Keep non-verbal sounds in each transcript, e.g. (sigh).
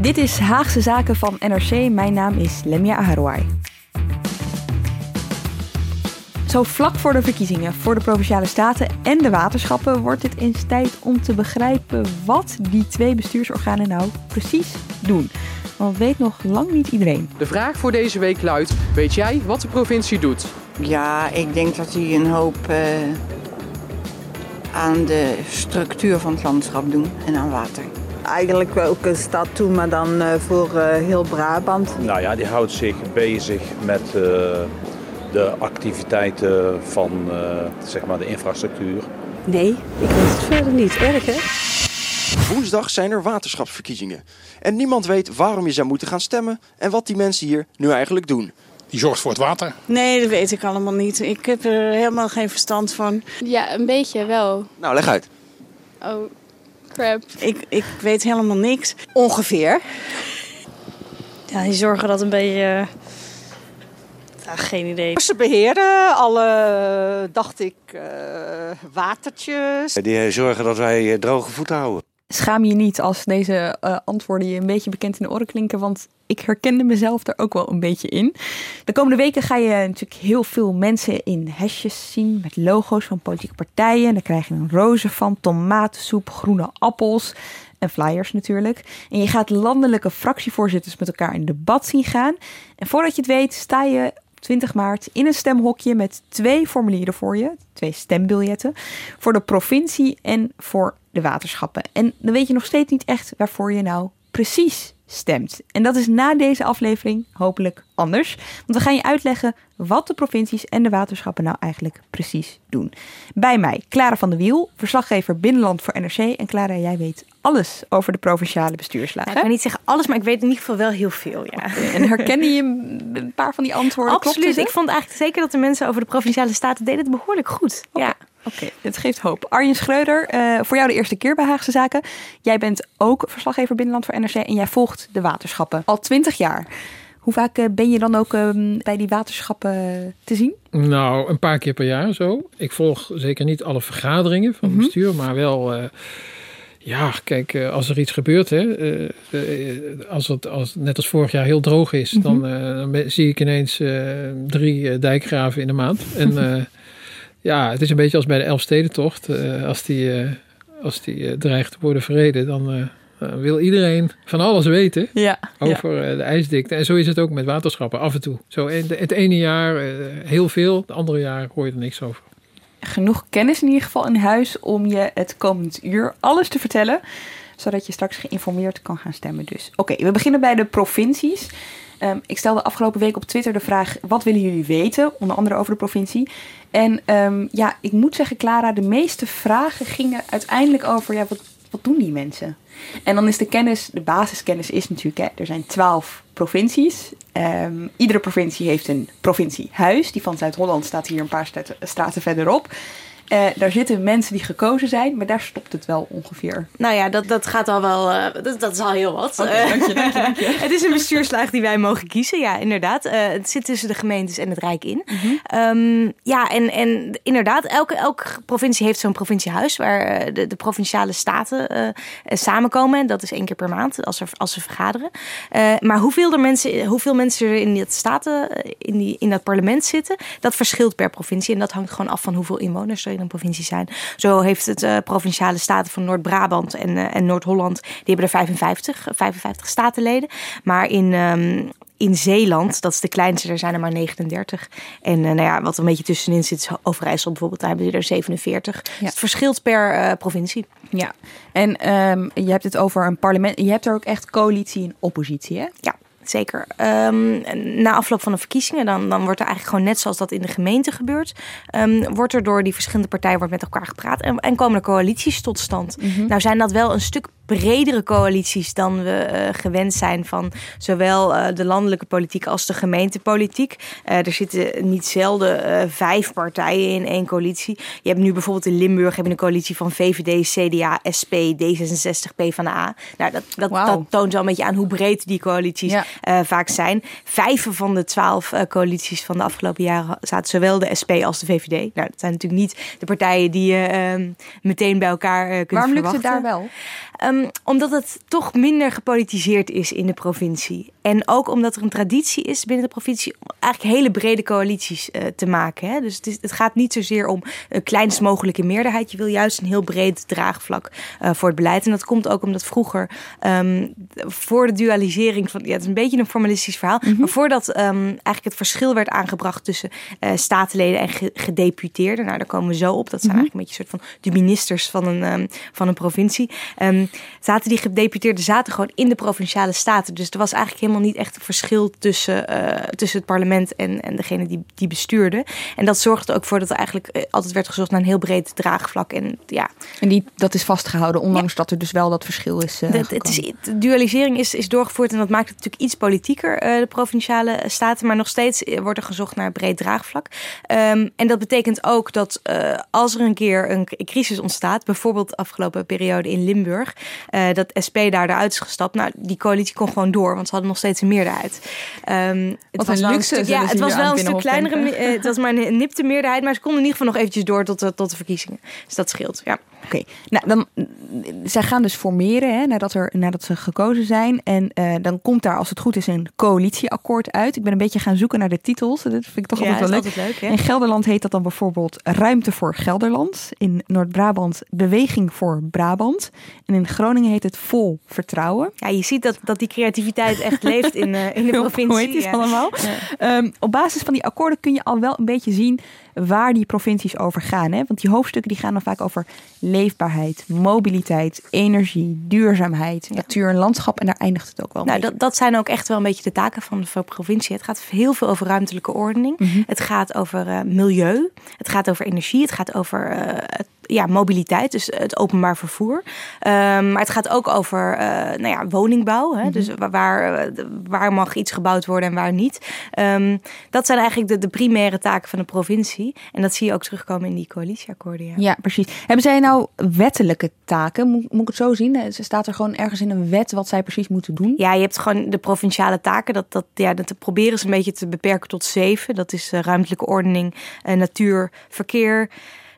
Dit is Haagse Zaken van NRC. Mijn naam is Lemia Aharouai. Zo vlak voor de verkiezingen voor de Provinciale Staten en de waterschappen wordt het eens tijd om te begrijpen wat die twee bestuursorganen nou precies doen. Want dat weet nog lang niet iedereen. De vraag voor deze week luidt: weet jij wat de provincie doet? Ja, ik denk dat die een hoop uh, aan de structuur van het landschap doen en aan water. Eigenlijk ook een stad toe, maar dan uh, voor uh, heel Brabant. Nou ja, die houdt zich bezig met de activiteiten van zeg maar de infrastructuur. Nee, ik weet het verder niet. Erg hè? Woensdag zijn er waterschapsverkiezingen. En niemand weet waarom je zou moeten gaan stemmen en wat die mensen hier nu eigenlijk doen. Die zorgt voor het water? Nee, dat weet ik allemaal niet. Ik heb er helemaal geen verstand van. Ja, een beetje wel. Nou, leg uit. Oh, crap. Ik, ik weet helemaal niks. Ongeveer? Ja, die zorgen dat een beetje... Ja, geen idee. Ze beheren alle, dacht ik, uh, watertjes. Die zorgen dat wij droge voeten houden. Schaam je niet als deze uh, antwoorden je een beetje bekend in de oren klinken, want ik herkende mezelf er ook wel een beetje in. De komende weken ga je natuurlijk heel veel mensen in hesjes zien met logo's van politieke partijen. Daar krijg je een roze van, tomatensoep, groene appels en flyers natuurlijk. En je gaat landelijke fractievoorzitters met elkaar in debat zien gaan. En voordat je het weet, sta je 20 maart in een stemhokje met twee formulieren voor je, twee stembiljetten, voor de provincie en voor de waterschappen. En dan weet je nog steeds niet echt waarvoor je nou precies stemt. En dat is na deze aflevering hopelijk anders. Want we gaan je uitleggen wat de provincies en de waterschappen nou eigenlijk precies doen. Bij mij Clara van der Wiel, verslaggever Binnenland voor NRC. En Clara, jij weet alles over de provinciale bestuurslagen. ik kan niet zeggen alles, maar ik weet in ieder geval wel heel veel. Ja. En herkende je een paar van die antwoorden? Absoluut. Ik vond eigenlijk zeker dat de mensen over de provinciale staten deden het behoorlijk goed. Ja. Oké, okay, dit geeft hoop. Arjen Schreuder, uh, voor jou de eerste keer bij Haagse Zaken. Jij bent ook verslaggever Binnenland voor NRC en jij volgt de waterschappen al twintig jaar. Hoe vaak uh, ben je dan ook uh, bij die waterschappen te zien? Nou, een paar keer per jaar zo. Ik volg zeker niet alle vergaderingen van het mm -hmm. bestuur, maar wel... ja, kijk, als er iets gebeurt, hè, als het als, net als vorig jaar heel droog is, mm -hmm. dan, dan, zie ik ineens drie dijkgraven in de maand. En (laughs) ja, het is een beetje als bij de Elfstedentocht. Als die, als die dreigt te worden verreden, dan wil iedereen van alles weten ja, over ja. de ijsdikte. En zo is het ook met waterschappen, af en toe. Zo, het ene jaar heel veel, het andere jaar hoor je er niks over. Genoeg kennis in ieder geval in huis om je het komend uur alles te vertellen. Zodat je straks geïnformeerd kan gaan stemmen dus. Oké, we beginnen bij de provincies. Um, ik stelde afgelopen week op Twitter de vraag: wat willen jullie weten? Onder andere over de provincie. En um, ja, ik moet zeggen, Clara, de meeste vragen gingen uiteindelijk over: ja, wat, wat doen die mensen? En dan is de kennis, de basiskennis is natuurlijk, hè, er zijn twaalf provincies. Um, iedere provincie heeft een provinciehuis. Die van Zuid-Holland staat hier een paar straten verderop. Uh, daar zitten mensen die gekozen zijn, maar daar stopt het wel ongeveer. Nou ja, dat, dat gaat al wel. Uh, dat, dat is al heel wat. Okay, dank je, dank je, dank je. (laughs) het is een bestuurslaag die wij mogen kiezen, ja, inderdaad. Uh, het zit tussen de gemeentes en het Rijk in. Mm -hmm. um, ja, en, en inderdaad, elke, elke provincie heeft zo'n provinciehuis waar de, de provinciale staten samenkomen. Dat is één keer per maand als, er, als ze vergaderen. maar hoeveel, er mensen, hoeveel mensen er in, dat staten, in, die, in dat parlement zitten, dat verschilt per provincie. En dat hangt gewoon af van hoeveel inwoners er in een provincie zijn. Zo heeft het uh, provinciale staten van Noord-Brabant en, uh, en Noord-Holland, die hebben er 55, 55 statenleden. Maar in, um, in Zeeland, dat is de kleinste, er zijn er maar 39. En uh, nou ja, wat een beetje tussenin zit, is Overijssel bijvoorbeeld, daar hebben ze er 47. Ja. Dus het verschilt per provincie. Ja, en um, je hebt het over een parlement, je hebt er ook echt coalitie en oppositie, hè? Ja. Zeker. Um, na afloop van de verkiezingen, dan, dan wordt er eigenlijk gewoon net zoals dat in de gemeente gebeurt, um, wordt er door die verschillende partijen wordt met elkaar gepraat en, en komen er coalities tot stand. Mm -hmm. Nou zijn dat wel een stuk bredere coalities dan we uh, gewend zijn van zowel uh, de landelijke politiek als de gemeentepolitiek. Uh, er zitten niet zelden vijf partijen in één coalitie. Je hebt nu bijvoorbeeld in Limburg heb je een coalitie van VVD, CDA, SP, D66, PvdA. Nou, dat, dat, wow. dat toont wel een beetje aan hoe breed die coalities ja. vaak zijn. Vijf van de twaalf coalities van de afgelopen jaren zaten zowel de SP als de VVD. Nou, dat zijn natuurlijk niet de partijen die je ehm, meteen bij elkaar kunt Waarom verwachten. lukt het daar wel? Um, omdat het toch minder gepolitiseerd is in de provincie. En ook omdat er een traditie is binnen de provincie om eigenlijk hele brede coalities uh, te maken. Hè? Dus het, is, het, gaat niet zozeer om een kleinst mogelijke meerderheid. Je wil juist een heel breed draagvlak uh, voor het beleid. En dat komt ook omdat vroeger, um, voor de dualisering van. Ja, het is een beetje een formalistisch verhaal. Mm -hmm. Maar voordat um, eigenlijk het verschil werd aangebracht tussen uh, statenleden en ge gedeputeerden. Nou, daar komen we zo op. Dat zijn mm -hmm. eigenlijk een beetje een soort van de ministers van een, van een provincie. Um, zaten die gedeputeerden zaten gewoon in de provinciale staten. Dus er was eigenlijk helemaal niet echt een verschil tussen, uh, tussen het parlement en, en degene die, die bestuurde. En dat zorgde ook voor dat er eigenlijk uh, altijd werd gezocht naar een heel breed draagvlak. En, ja. en die, dat is vastgehouden, ondanks ja. dat er dus wel dat verschil is. Uh, de, het is de dualisering is, is doorgevoerd en dat maakt het natuurlijk iets politieker, de provinciale staten. Maar nog steeds wordt er gezocht naar breed draagvlak. Um, en dat betekent ook dat als er een keer een crisis ontstaat, bijvoorbeeld de afgelopen periode in Limburg, uh, dat SP daar eruit is gestapt. Nou, die coalitie kon gewoon door, want ze hadden nog steeds een meerderheid. Um, het was een luxe. Stuk, ja, het was wel een stuk kleinere. Uh, het was maar een nipte meerderheid, maar ze konden in ieder geval nog eventjes door tot, de, tot de verkiezingen. Dus dat scheelt. Ja. Oké, okay. nou dan zij gaan dus formeren hè, nadat, er, nadat ze gekozen zijn. En uh, dan komt daar, als het goed is, een coalitieakkoord uit. Ik ben een beetje gaan zoeken naar de titels. Dat vind ik toch ja, altijd wel leuk. leuk In Gelderland heet dat dan bijvoorbeeld Ruimte voor Gelderland. In Noord-Brabant Beweging voor Brabant. En in Groningen heet het Vol Vertrouwen. Ja, je ziet dat, dat die creativiteit echt leeft in, uh, in de (laughs) provincie. Poëtisch ja. allemaal. Ja. Um, op basis van die akkoorden kun je al wel een beetje zien waar die provincies over gaan. Hè? Want die hoofdstukken die gaan dan vaak over leefbaarheid, mobiliteit, energie, duurzaamheid, ja. natuur en landschap. En daar eindigt het ook wel nou, mee. Dat, dat zijn ook echt wel een beetje de taken van de provincie. Het gaat heel veel over ruimtelijke ordening. Mm -hmm. Het gaat over uh, milieu. Het gaat over energie. Het gaat over uh, het ja, mobiliteit, dus het openbaar vervoer. Um, maar het gaat ook over uh, nou ja, woningbouw. Hè? Mm -hmm. Dus waar, waar mag iets gebouwd worden en waar niet. Um, dat zijn eigenlijk de, de primaire taken van de provincie. En dat zie je ook terugkomen in die coalitieakkoorden. Ja, ja precies. Hebben zij nou wettelijke taken? Moet, moet ik het zo zien? Staat er gewoon ergens in een wet wat zij precies moeten doen? Ja, je hebt gewoon de provinciale taken. Dat, dat, ja, dat proberen ze een beetje te beperken tot zeven. Dat is uh, ruimtelijke ordening, uh, natuur, verkeer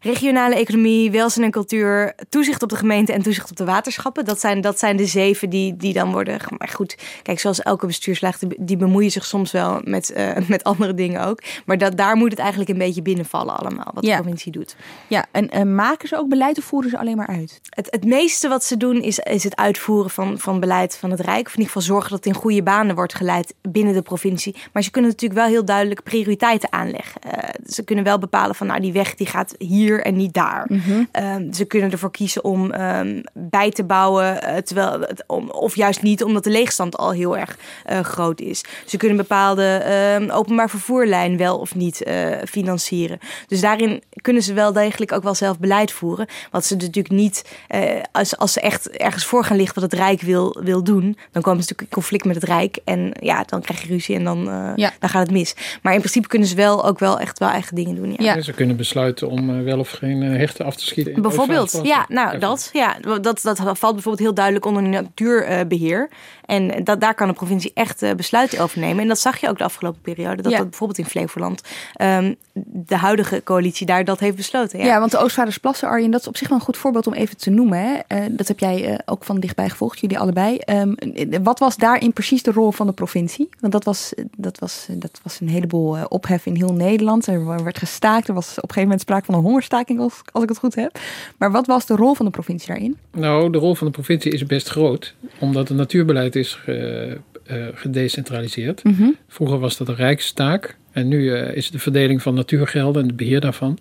regionale economie, welzijn en cultuur, toezicht op de gemeente en toezicht op de waterschappen. Dat zijn, dat zijn de zeven die, die dan worden. Maar goed, kijk, zoals elke bestuurslaag, die bemoeien zich soms wel met, uh, met andere dingen ook. Maar dat, daar moet het eigenlijk een beetje binnenvallen allemaal, wat ja. de provincie doet. Ja, en uh, maken ze ook beleid of voeren ze alleen maar uit? Het, het meeste wat ze doen is, is het uitvoeren van, van beleid van het Rijk. Of in ieder geval zorgen dat het in goede banen wordt geleid binnen de provincie. Maar ze kunnen natuurlijk wel heel duidelijk prioriteiten aanleggen. Uh, ze kunnen wel bepalen van, nou, die weg die gaat hier en niet daar. Mm -hmm. um, ze kunnen ervoor kiezen om um, bij te bouwen, uh, terwijl het, om, of juist niet, omdat de leegstand al heel erg uh, groot is. Ze kunnen bepaalde uh, openbaar vervoerlijn wel of niet uh, financieren. Dus daarin kunnen ze wel degelijk ook wel zelf beleid voeren. Wat ze natuurlijk niet, uh, als, als ze echt ergens voor gaan liggen wat het Rijk wil, wil doen, dan komen ze natuurlijk in conflict met het Rijk. En ja, dan krijg je ruzie en dan, uh, ja. dan gaat het mis. Maar in principe kunnen ze wel ook wel echt wel eigen dingen doen. Ja. Ja. Ze kunnen besluiten om uh, wel of geen hechten af te schieten. In bijvoorbeeld, ja, nou dat, ja, dat, dat valt bijvoorbeeld heel duidelijk onder natuurbeheer. En dat, daar kan de provincie echt uh, besluiten over nemen. En dat zag je ook de afgelopen periode. Dat, ja. dat bijvoorbeeld in Flevoland um, de huidige coalitie daar dat heeft besloten. Ja, ja want de Oostvaardersplassen, Arjen, dat is op zich wel een goed voorbeeld om even te noemen. Hè? Uh, dat heb jij uh, ook van dichtbij gevolgd, jullie allebei. Um, wat was daarin precies de rol van de provincie? Want dat was, dat was, dat was een heleboel ophef in heel Nederland. Er werd gestaakt. Er was op een gegeven moment sprake van een hongerstaking, als, als ik het goed heb. Maar wat was de rol van de provincie daarin? Nou, de rol van de provincie is best groot. Omdat het natuurbeleid is ge, uh, gedecentraliseerd. Mm -hmm. Vroeger was dat een rijkstaak. En nu uh, is de verdeling van natuurgelden en het beheer daarvan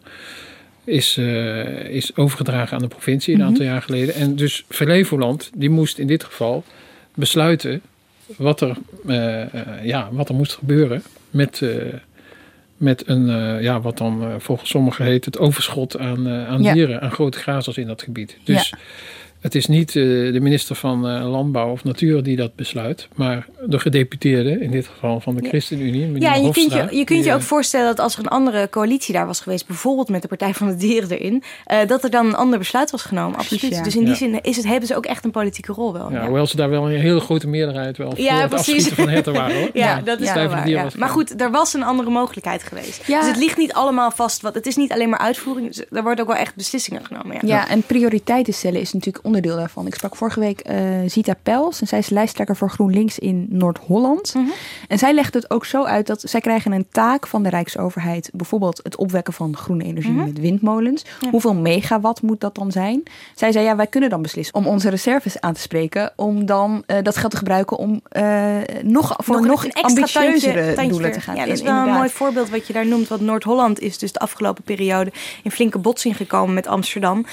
is, uh, is overgedragen aan de provincie een mm -hmm. aantal jaar geleden. En dus Flevoland, die moest in dit geval besluiten wat er, ja, wat er moest gebeuren met, met een, ja, wat dan volgens sommigen heet het overschot aan, aan ja. dieren, aan grote grazers in dat gebied. Dus Het is niet eh, de minister van eh, Landbouw of Natuur die dat besluit, maar de gedeputeerde, in dit geval van de ChristenUnie. meneer Ja, en je kunt je, je, kunt je ook eh, voorstellen dat als er een andere coalitie daar was geweest, bijvoorbeeld met de Partij van de Dieren erin, eh, dat er dan een ander besluit was genomen. Absoluut. ja. Dus in die Ja. zin is het, hebben ze ook echt een politieke rol wel. Ja, hoewel ze daar wel een hele grote meerderheid wel voor Ja, het precies. afschieten van herten waren hoor. (laughs) Ja, Maar dat is wel waar. Maar goed, er was een andere mogelijkheid geweest. Ja. Dus het ligt niet allemaal vast. Wat, het is niet alleen maar uitvoering. dus Er worden ook wel echt beslissingen genomen. Ja. Ja, en prioriteiten stellen is natuurlijk onderdeel daarvan. Ik sprak vorige week eh Zita Pels en zij is lijsttrekker voor GroenLinks in Noord-Holland. Mhm. En zij legt het ook zo uit dat zij krijgen een taak van de Rijksoverheid. Bijvoorbeeld het opwekken van groene energie Mhm. met windmolens. Hoeveel megawatt moet dat dan zijn? Zij zei ja, wij kunnen dan beslissen om onze reserves aan te spreken. Om dan eh, dat geld te gebruiken om eh, nog, voor nog, extra ambitieuzere tandje- tandje doelen te gaan. Ja, dat is wel een mooi voorbeeld wat je daar noemt. Want Noord-Holland is dus de afgelopen periode in flinke botsing gekomen met Amsterdam.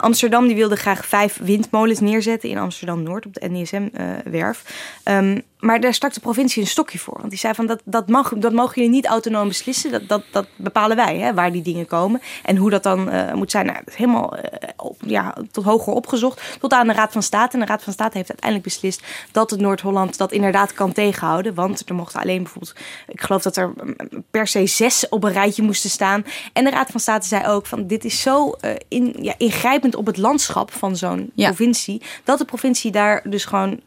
Amsterdam die wilde graag vijf windmolens neerzetten in Amsterdam-Noord op de NISM-werf. Ehm, maar daar stak de provincie een stokje voor. Want die zei van dat, dat, mag, dat mogen jullie niet autonoom beslissen. Dat, dat, dat bepalen wij, hè, waar die dingen komen. En hoe dat dan eh, moet zijn. Nou, dat is helemaal eh, op, ja, tot hoger opgezocht. Tot aan de Raad van State. En de Raad van State heeft uiteindelijk beslist dat het Noord-Holland dat inderdaad kan tegenhouden. Want er mochten alleen bijvoorbeeld, ik geloof dat er mm, per se zes op een rijtje moesten staan. En de Raad van State zei ook van dit is zo eh, in, ja, ingrijpend op het landschap van zo'n Ja. provincie. Dat de provincie daar dus gewoon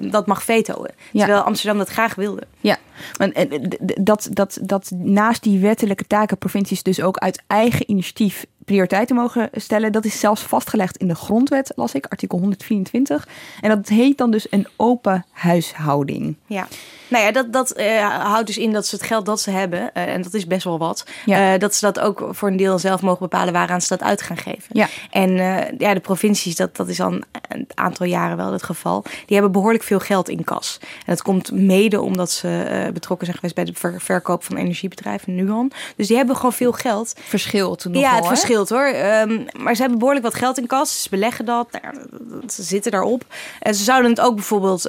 dat mag vetoen. Ja. Terwijl Amsterdam dat graag wilde. Ja, want eh, dat, dat, dat naast die wettelijke taken provincies dus ook uit eigen initiatief prioriteiten mogen stellen, dat is zelfs vastgelegd in de grondwet, las ik, artikel 124. En dat heet dan dus een open huishouding. Ja. Nou ja, dat, dat eh, houdt dus in dat ze het geld dat ze hebben, eh, en dat is best wel wat, Ja. eh, dat ze dat ook voor een deel zelf mogen bepalen waaraan ze dat uit gaan geven. Ja. En ja, de provincies, dat, dat is al een, aantal jaren wel het geval, die hebben behoorlijk veel geld in kas. En dat komt mede omdat ze betrokken zijn geweest bij de ver- verkoop van energiebedrijven, Nuon. Dus die hebben gewoon veel geld. Verschilt nogal, Ja, het verschilt hoor. Ehm, maar ze hebben behoorlijk wat geld in kas. Ze beleggen dat. Nou, ze zitten daarop. En ze zouden het ook bijvoorbeeld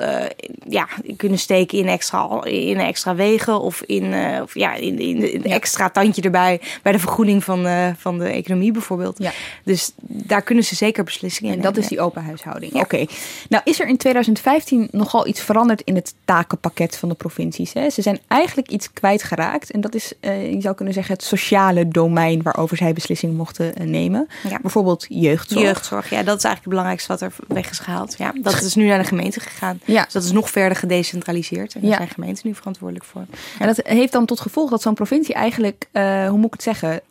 ja, kunnen steken in extra, in extra wegen. Of in, eh, of ja, in, in, extra tandje erbij. Bij de vergoeding van, eh, van de economie bijvoorbeeld. Ja. Dus daar kunnen ze zeker beslissingen in En dat nemen, is die open huishouding. Ja. Oké. Nou is er in 2015 nogal iets veranderd in het takenpakket van de provincies. Hè? Ze zijn eigenlijk iets kwijtgeraakt. En dat is, eh, je zou kunnen zeggen, het sociale domein waarover zij beslissingen mochten nemen. Ja. Bijvoorbeeld jeugdzorg. Jeugdzorg, ja, dat is eigenlijk het belangrijkste wat er weg is gehaald. Ja, dat is nu naar de gemeente gegaan. Ja. Dus dat is nog verder gedecentraliseerd. Ja. Zijn gemeenten nu verantwoordelijk voor. En dat heeft dan tot gevolg dat zo'n provincie eigenlijk, eh, hoe moet ik het zeggen,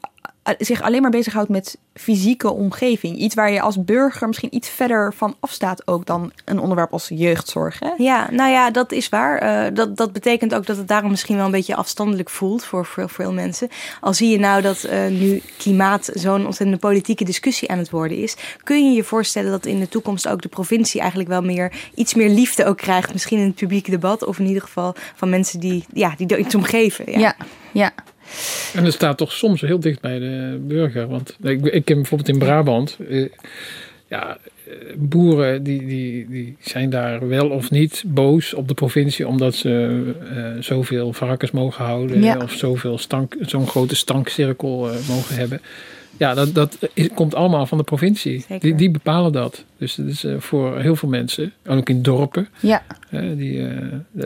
zich alleen maar bezighoudt met fysieke omgeving. Iets waar je als burger misschien iets verder van afstaat ook dan een onderwerp als jeugdzorg. Hè? Ja, nou ja, dat is waar. Eh, dat, dat betekent ook dat het daarom misschien wel een beetje afstandelijk voelt voor, voor veel mensen. Al zie je nou dat eh, nu klimaat zo'n ontzettende politieke discussie aan het worden is, kun je je voorstellen dat in de toekomst ook de provincie eigenlijk wel meer iets meer liefde ook krijgt. Misschien in het publieke debat of in ieder geval van mensen die, ja, die er iets om geven. Ja. Ja, ja. En het staat toch soms heel dicht bij de burger. Want ik, ik ken bijvoorbeeld in Brabant. eh, ja, eh, boeren die, die, die zijn daar wel of niet boos op de provincie. omdat ze eh, zoveel varkens mogen houden. Ja. Of zoveel stank, zo'n grote stankcirkel mogen hebben. Ja, dat, dat is- komt allemaal van de provincie. Zeker. Die, die bepalen dat. Dus dat is voor heel veel mensen, en ook in dorpen, Ja. die,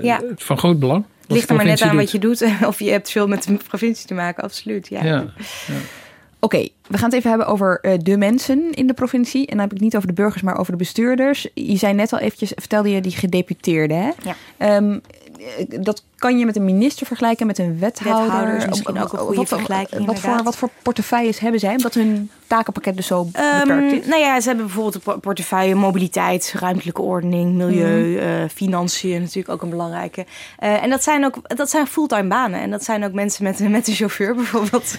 Ja. van groot belang. Ligt er maar net aan wat je doet. (laughs) Of je hebt veel met de provincie te maken, absoluut. Ja. Ja. Oké, we gaan het even hebben over eh, de mensen in de provincie. En dan heb ik het niet over de burgers, maar over de bestuurders. Je zei net al eventjes, vertelde je die gedeputeerden. Hè? Ja. Ehm, eh, dat kan je met een minister vergelijken, met een wethouder. Wethouder is misschien ook een goede wat, vergelijking, Wat voor, wat voor portefeuilles hebben zij? Omdat hun takenpakket dus zo Ehm, beperkt is. nou ja, ze hebben bijvoorbeeld een por- portefeuille mobiliteit, ruimtelijke ordening, milieu, Mhm. eh, financiën natuurlijk ook een belangrijke. Eh, en dat zijn ook dat zijn fulltime banen. En dat zijn ook mensen met, met een chauffeur (laughs) bijvoorbeeld.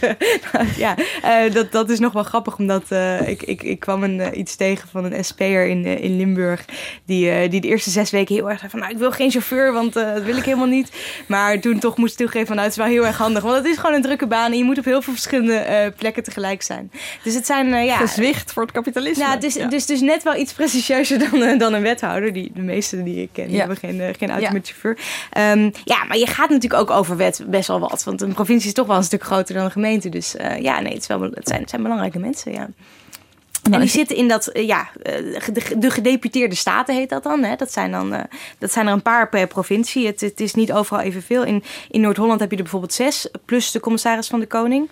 ja, eh, dat, dat is nog wel grappig, omdat ik, ik, ik kwam een, iets tegen van een SP'er in, in Limburg. Die, die de eerste zes weken heel erg zei van, nou, ik wil geen chauffeur, want dat wil ik helemaal niet. Maar toen toch moest ik toegeven van, nou, het is wel heel erg handig. Want het is gewoon een drukke baan en je moet op heel veel verschillende eh, plekken tegelijk zijn. Dus het zijn, eh, ja... Gezwicht voor het kapitalisme. Ja, het is dus, dus net wel iets prestigieuzer dan, eh, dan een wethouder. Die, de meeste die ik ken, die Ja. hebben geen, geen auto Ja. met chauffeur. Ehm, ja, maar je gaat natuurlijk ook over wet best wel wat. Want een provincie is toch wel een stuk groter dan een gemeente. Dus ja, nee, het, is wel, het, zijn, het zijn belangrijke mensen, ja. En die is- zitten in dat, eh, ja, eh, de, de gedeputeerde staten heet dat dan. Hè? Dat, zijn dan eh, dat zijn er een paar per provincie. Het, het is niet overal evenveel. In, in Noord-Holland heb je er bijvoorbeeld zes, plus de commissaris van de Koning.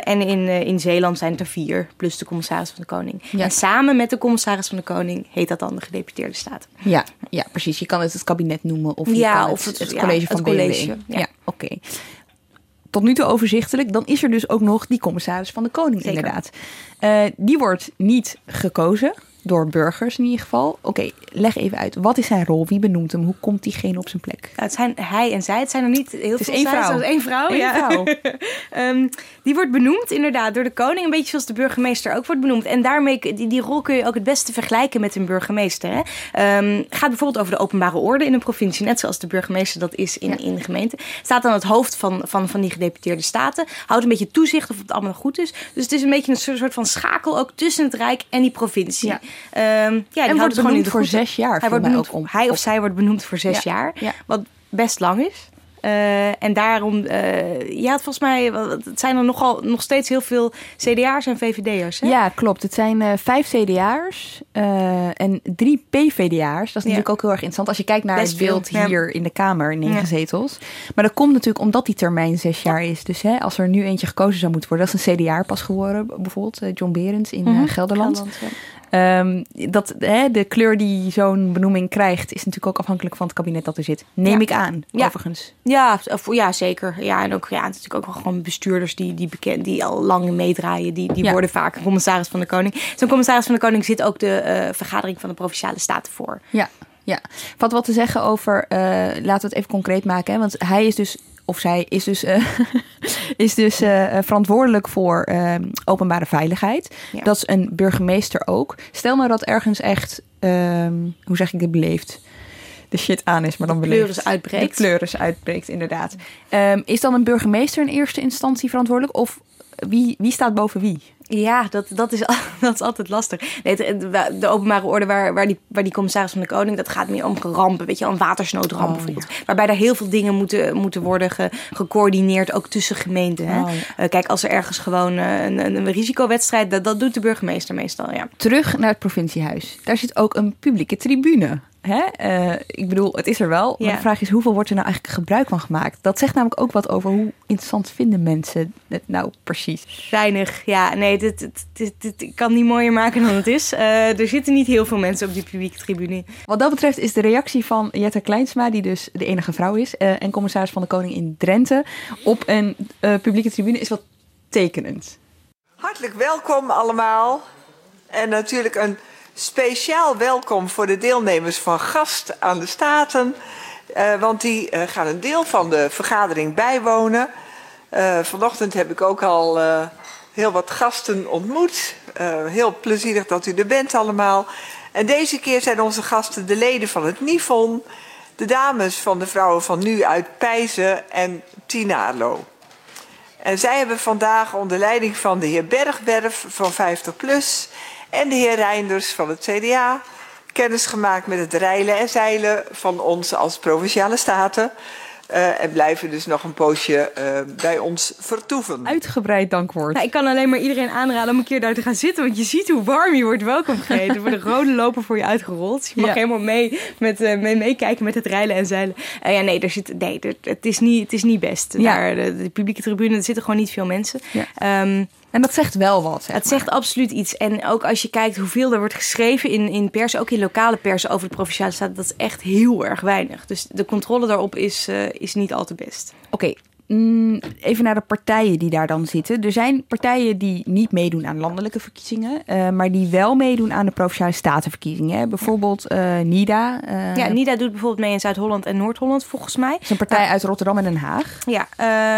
En in, in Zeeland zijn het er vier, plus de commissaris van de Koning. Ja. En samen met de commissaris van de Koning heet dat dan de gedeputeerde staten. Ja, ja, precies. Je kan het het kabinet noemen of je Ja, kan of het, het- het ja, college van het college, Ja, ja. oké. Tot nu toe overzichtelijk. Dan is er dus ook nog die commissaris van de Koning, Zeker. inderdaad. Eh, die wordt niet gekozen door burgers in ieder geval. Oké, leg even uit. Wat is zijn rol? Wie benoemt hem? Hoe komt diegene op zijn plek? Ja, het zijn hij en zij. Het zijn er niet heel Het is veel één vrouw. Het is één vrouw. Eén ja. vrouw. (laughs) Ehm, die wordt benoemd inderdaad door de koning. Een beetje zoals de burgemeester ook wordt benoemd. En daarmee, die, die rol kun je ook het beste vergelijken met een burgemeester. Hè? Ehm, gaat bijvoorbeeld over de openbare orde in een provincie. Net zoals de burgemeester dat is in, in de gemeente. Staat aan het hoofd van, van, van die gedeputeerde staten. Houdt een beetje toezicht of het allemaal goed is. Dus het is een beetje een soort soort van schakel ook tussen het Rijk en die provincie. Ja. Ehm, ja, en wordt benoemd voor zes jaar. Hij, wordt benoemd, om- hij of zij wordt benoemd voor zes Ja, jaar. ja. Wat best lang is. Eh, en daarom, eh ja, volgens mij, het zijn er nogal, nog steeds heel veel CDA'ers en VVD'ers. Hè? Ja, klopt. Het zijn eh, vijf CDA'ers en drie PVDA'ers. Dat is natuurlijk ook heel erg interessant als je kijkt naar Best het beeld veel, ja. hier in de Kamer, negen Ja. zetels. Maar dat komt natuurlijk omdat die termijn zes jaar is. Dus hè, als er nu eentje gekozen zou moeten worden, dat is een CDA pas geworden, bijvoorbeeld John Berends in Mhm. Gelderland. Gelderland, Ehm, dat, hè, de kleur die zo'n benoeming krijgt, is natuurlijk ook afhankelijk van het kabinet dat er zit. Neem Ja. ik aan, Ja. overigens. Ja, ja, zeker. Ja, en ook ja, natuurlijk ook wel gewoon bestuurders die, die, bekend, die al lang meedraaien. Die, die Ja. worden vaak commissaris van de Koning. Zo'n commissaris van de Koning zit ook de eh, vergadering van de provinciale staten voor. Ja, ja. Wat wat te zeggen over, eh, laten we het even concreet maken. Hè? Want hij is dus, of zij is dus, eh, (laughs) is dus eh, verantwoordelijk voor eh, openbare veiligheid. Ja. Dat is een burgemeester ook. Stel nou dat ergens echt, ehm, hoe zeg ik dit beleefd? De shit aan is, maar dan De beleefd. pleuris uitbreekt. De pleuris uitbreekt, inderdaad. Ehm, is dan een burgemeester in eerste instantie verantwoordelijk? Of wie, wie staat boven wie? Ja, dat, dat, is, (laughs) dat is altijd lastig. Nee, de openbare orde waar, waar, die, waar die commissaris van de Koning... dat gaat meer om rampen, weet je, een watersnoodramp Oh, bijvoorbeeld. Waarbij daar heel veel dingen moeten, moeten worden ge- gecoördineerd, ook tussen gemeenten. Hè? Oh, ja. Eh, kijk, als er ergens gewoon eh, een, een, een risicowedstrijd... Dat, dat doet de burgemeester meestal, ja. terug naar het provinciehuis. Daar zit ook een publieke tribune. Hè? Eh, ik bedoel, het is er wel. Maar Ja. de vraag is, hoeveel wordt er nou eigenlijk gebruik van gemaakt? Dat zegt namelijk ook wat over hoe interessant vinden mensen het nou precies. Weinig, ja. Nee, dit, dit, dit, dit- ik kan niet mooier maken dan het is. Eh, er zitten niet heel veel mensen op die publieke tribune. Wat dat betreft is de reactie van Jette Kleinsma, die dus de enige vrouw is... eh, en commissaris van de Koning in Drenthe... op een eh, publieke tribune is wat tekenend. Hartelijk welkom allemaal. En natuurlijk een speciaal welkom voor de deelnemers van Gast aan de Staten. Eh, want die eh, gaan een deel van de vergadering bijwonen. Eh, vanochtend heb ik ook al heel wat gasten ontmoet. Heel plezierig dat u er bent allemaal. En deze keer zijn onze gasten de leden van het NIFON. De dames van de Vrouwen van Nu uit Pijzen en Tinalo. En zij hebben vandaag onder leiding van de heer Bergwerf van 50PLUS en de heer Reinders van het CDA kennis gemaakt met het reilen en zeilen van ons als provinciale staten. Eh, en blijven dus nog een poosje eh, bij ons vertoeven. Uitgebreid dankwoord. Nou, ik kan alleen maar iedereen aanraden om een keer daar te gaan zitten. Want je ziet hoe warm je wordt welkom geheten. Er worden rode lopen voor je uitgerold. Je mag Ja. helemaal mee, met, eh, mee meekijken met het reilen en zeilen. Eh, ja, nee, er zit, nee er- het, is niet, het is niet best. Ja. Daar, de, de publieke tribune, er zitten gewoon niet veel mensen. Ja. Ehm, En dat zegt wel wat. zeg het maar. zegt absoluut iets. En ook als je kijkt hoeveel er wordt geschreven in, in pers, ook in lokale pers over de provinciale staten, dat is echt heel erg weinig. Dus de controle daarop is, eh, is niet al te best. Oké, even naar de partijen die daar dan zitten. Er zijn partijen die niet meedoen aan landelijke verkiezingen, eh, maar die wel meedoen aan de provinciale statenverkiezingen. hè. Bijvoorbeeld eh, NIDA. eh, ja, NIDA doet bijvoorbeeld mee in Zuid-Holland en Noord-Holland volgens mij. is een partij uit Rotterdam en Den Haag. Ja,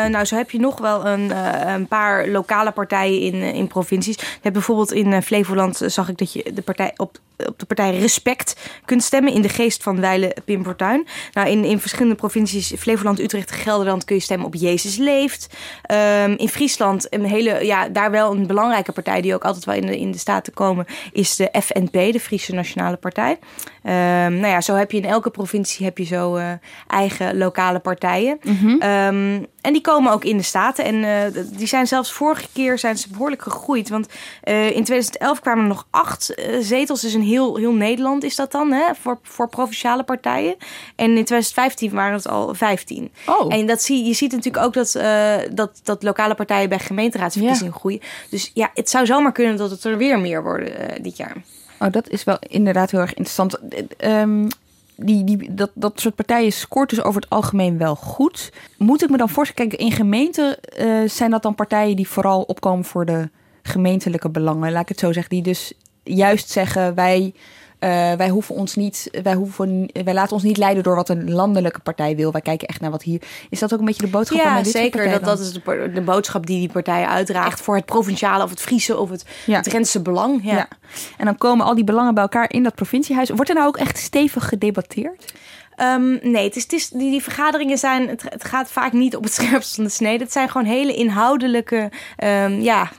nou zo heb je nog wel een, een paar lokale partijen in, in provincies. Je hebt bijvoorbeeld in Flevoland zag ik dat je de partij op, op de partij Respect kunt stemmen in de geest van Weile Pim Fortuyn. Nou, in, in verschillende provincies, Flevoland, Utrecht Gelderland, kun je stemmen op Jezus leeft. Ehm, in Friesland, een hele, ja, daar wel een belangrijke partij die ook altijd wel in de, in de staten komen, is de FNP, de Friese Nationale Partij. Ehm, nou ja, zo heb je in elke provincie heb je zo eh, eigen lokale partijen. Mhm. Ehm, en die komen ook in de Staten. En eh, die zijn zelfs vorige keer zijn ze behoorlijk gegroeid. Want eh, in 2011 kwamen er nog acht eh, zetels. Dus in heel, heel Nederland is dat dan, hè, voor, voor provinciale partijen. En in 2015 waren het al 15. Oh. En dat zie, je ziet natuurlijk ook dat, dat, dat lokale partijen bij gemeenteraadsverkiezingen groeien. Dus ja, het zou zomaar kunnen dat het er weer meer worden dit jaar. Oh, dat is wel inderdaad heel erg interessant. Eh, ehm, die, die, dat, dat soort partijen scoort dus over het algemeen wel goed. Moet ik me dan voorstellen, kijk, in gemeenten eh, zijn dat dan partijen die vooral opkomen voor de gemeentelijke belangen, laat ik het zo zeggen, die dus juist zeggen wij. Eh, wij hoeven ons niet, wij, hoeven, wij laten ons niet leiden door wat een landelijke partij wil. Wij kijken echt naar wat hier. Is dat ook een beetje de boodschap van Ja, dit soort zeker. Dat, dat is de, boodschap die die partijen uitdraagt voor het provinciale of het Friese of het, Ja. Drentse belang. Ja. Ja. En dan komen al die belangen bij elkaar in dat provinciehuis. Wordt er nou ook echt stevig gedebatteerd? Ehm, nee, het is, het is, die, die vergaderingen zijn. Het, het gaat vaak niet op het (laughs) scherpst van de snede. Het zijn gewoon hele inhoudelijke. ehm, ja,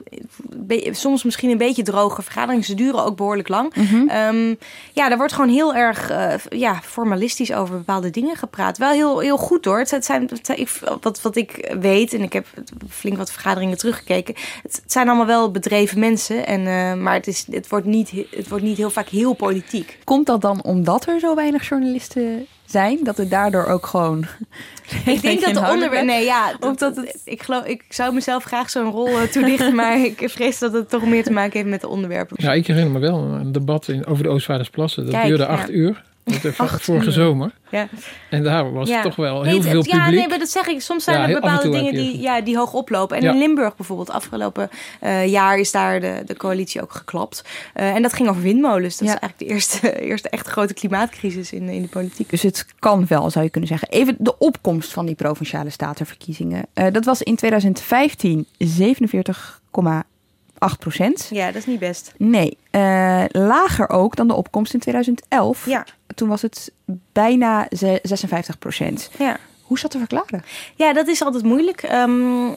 be- soms misschien een beetje droge vergaderingen. Ze duren ook behoorlijk lang. Ehm, ja, daar wordt gewoon heel erg eh, ja, formalistisch over bepaalde dingen gepraat. Wel heel, heel goed hoor. Het, zijn, het zijn- ik, wat, wat ik weet, en ik heb flink wat vergaderingen teruggekeken. Het, het zijn allemaal wel bedreven mensen. En, eh, maar het, is, het, wordt niet, het wordt niet heel vaak heel politiek. Komt dat dan omdat er zo weinig journalisten zijn? Dat het daardoor ook gewoon. (laughs) Ik denk dat de onderwerp. Nee, ja. (laughs) Of dat het, ik, geloof, ik zou mezelf graag zo'n rol eh, toelichten, (laughs) maar ik vrees dat het toch meer te maken heeft met de onderwerpen. Ja, ik herinner me wel een debat in, over de Oostvaardersplassen. Dat Kijk, duurde ja. acht uur vorige zomer. Ja. En daar was het toch wel heel veel publiek. Ja, nee, maar dat zeg ik. Soms zijn er bepaalde dingen die, ja, die hoog oplopen. En in Limburg bijvoorbeeld, afgelopen eh, jaar is daar de, de coalitie ook geklapt. Eh, en dat ging over windmolens. Dat is eigenlijk de eerste, (laughs) eerste echt grote klimaatcrisis in, in de politiek. Dus het kan wel, zou je kunnen zeggen. Even de opkomst van die provinciale statenverkiezingen. Eh, dat was in 2015 47, 8%. Ja, dat is niet best. Nee, eh, lager ook dan de opkomst in 2011. Ja. Toen was het bijna 56%. Ja. Hoe is dat te verklaren? Ja, dat is altijd moeilijk. Ehm,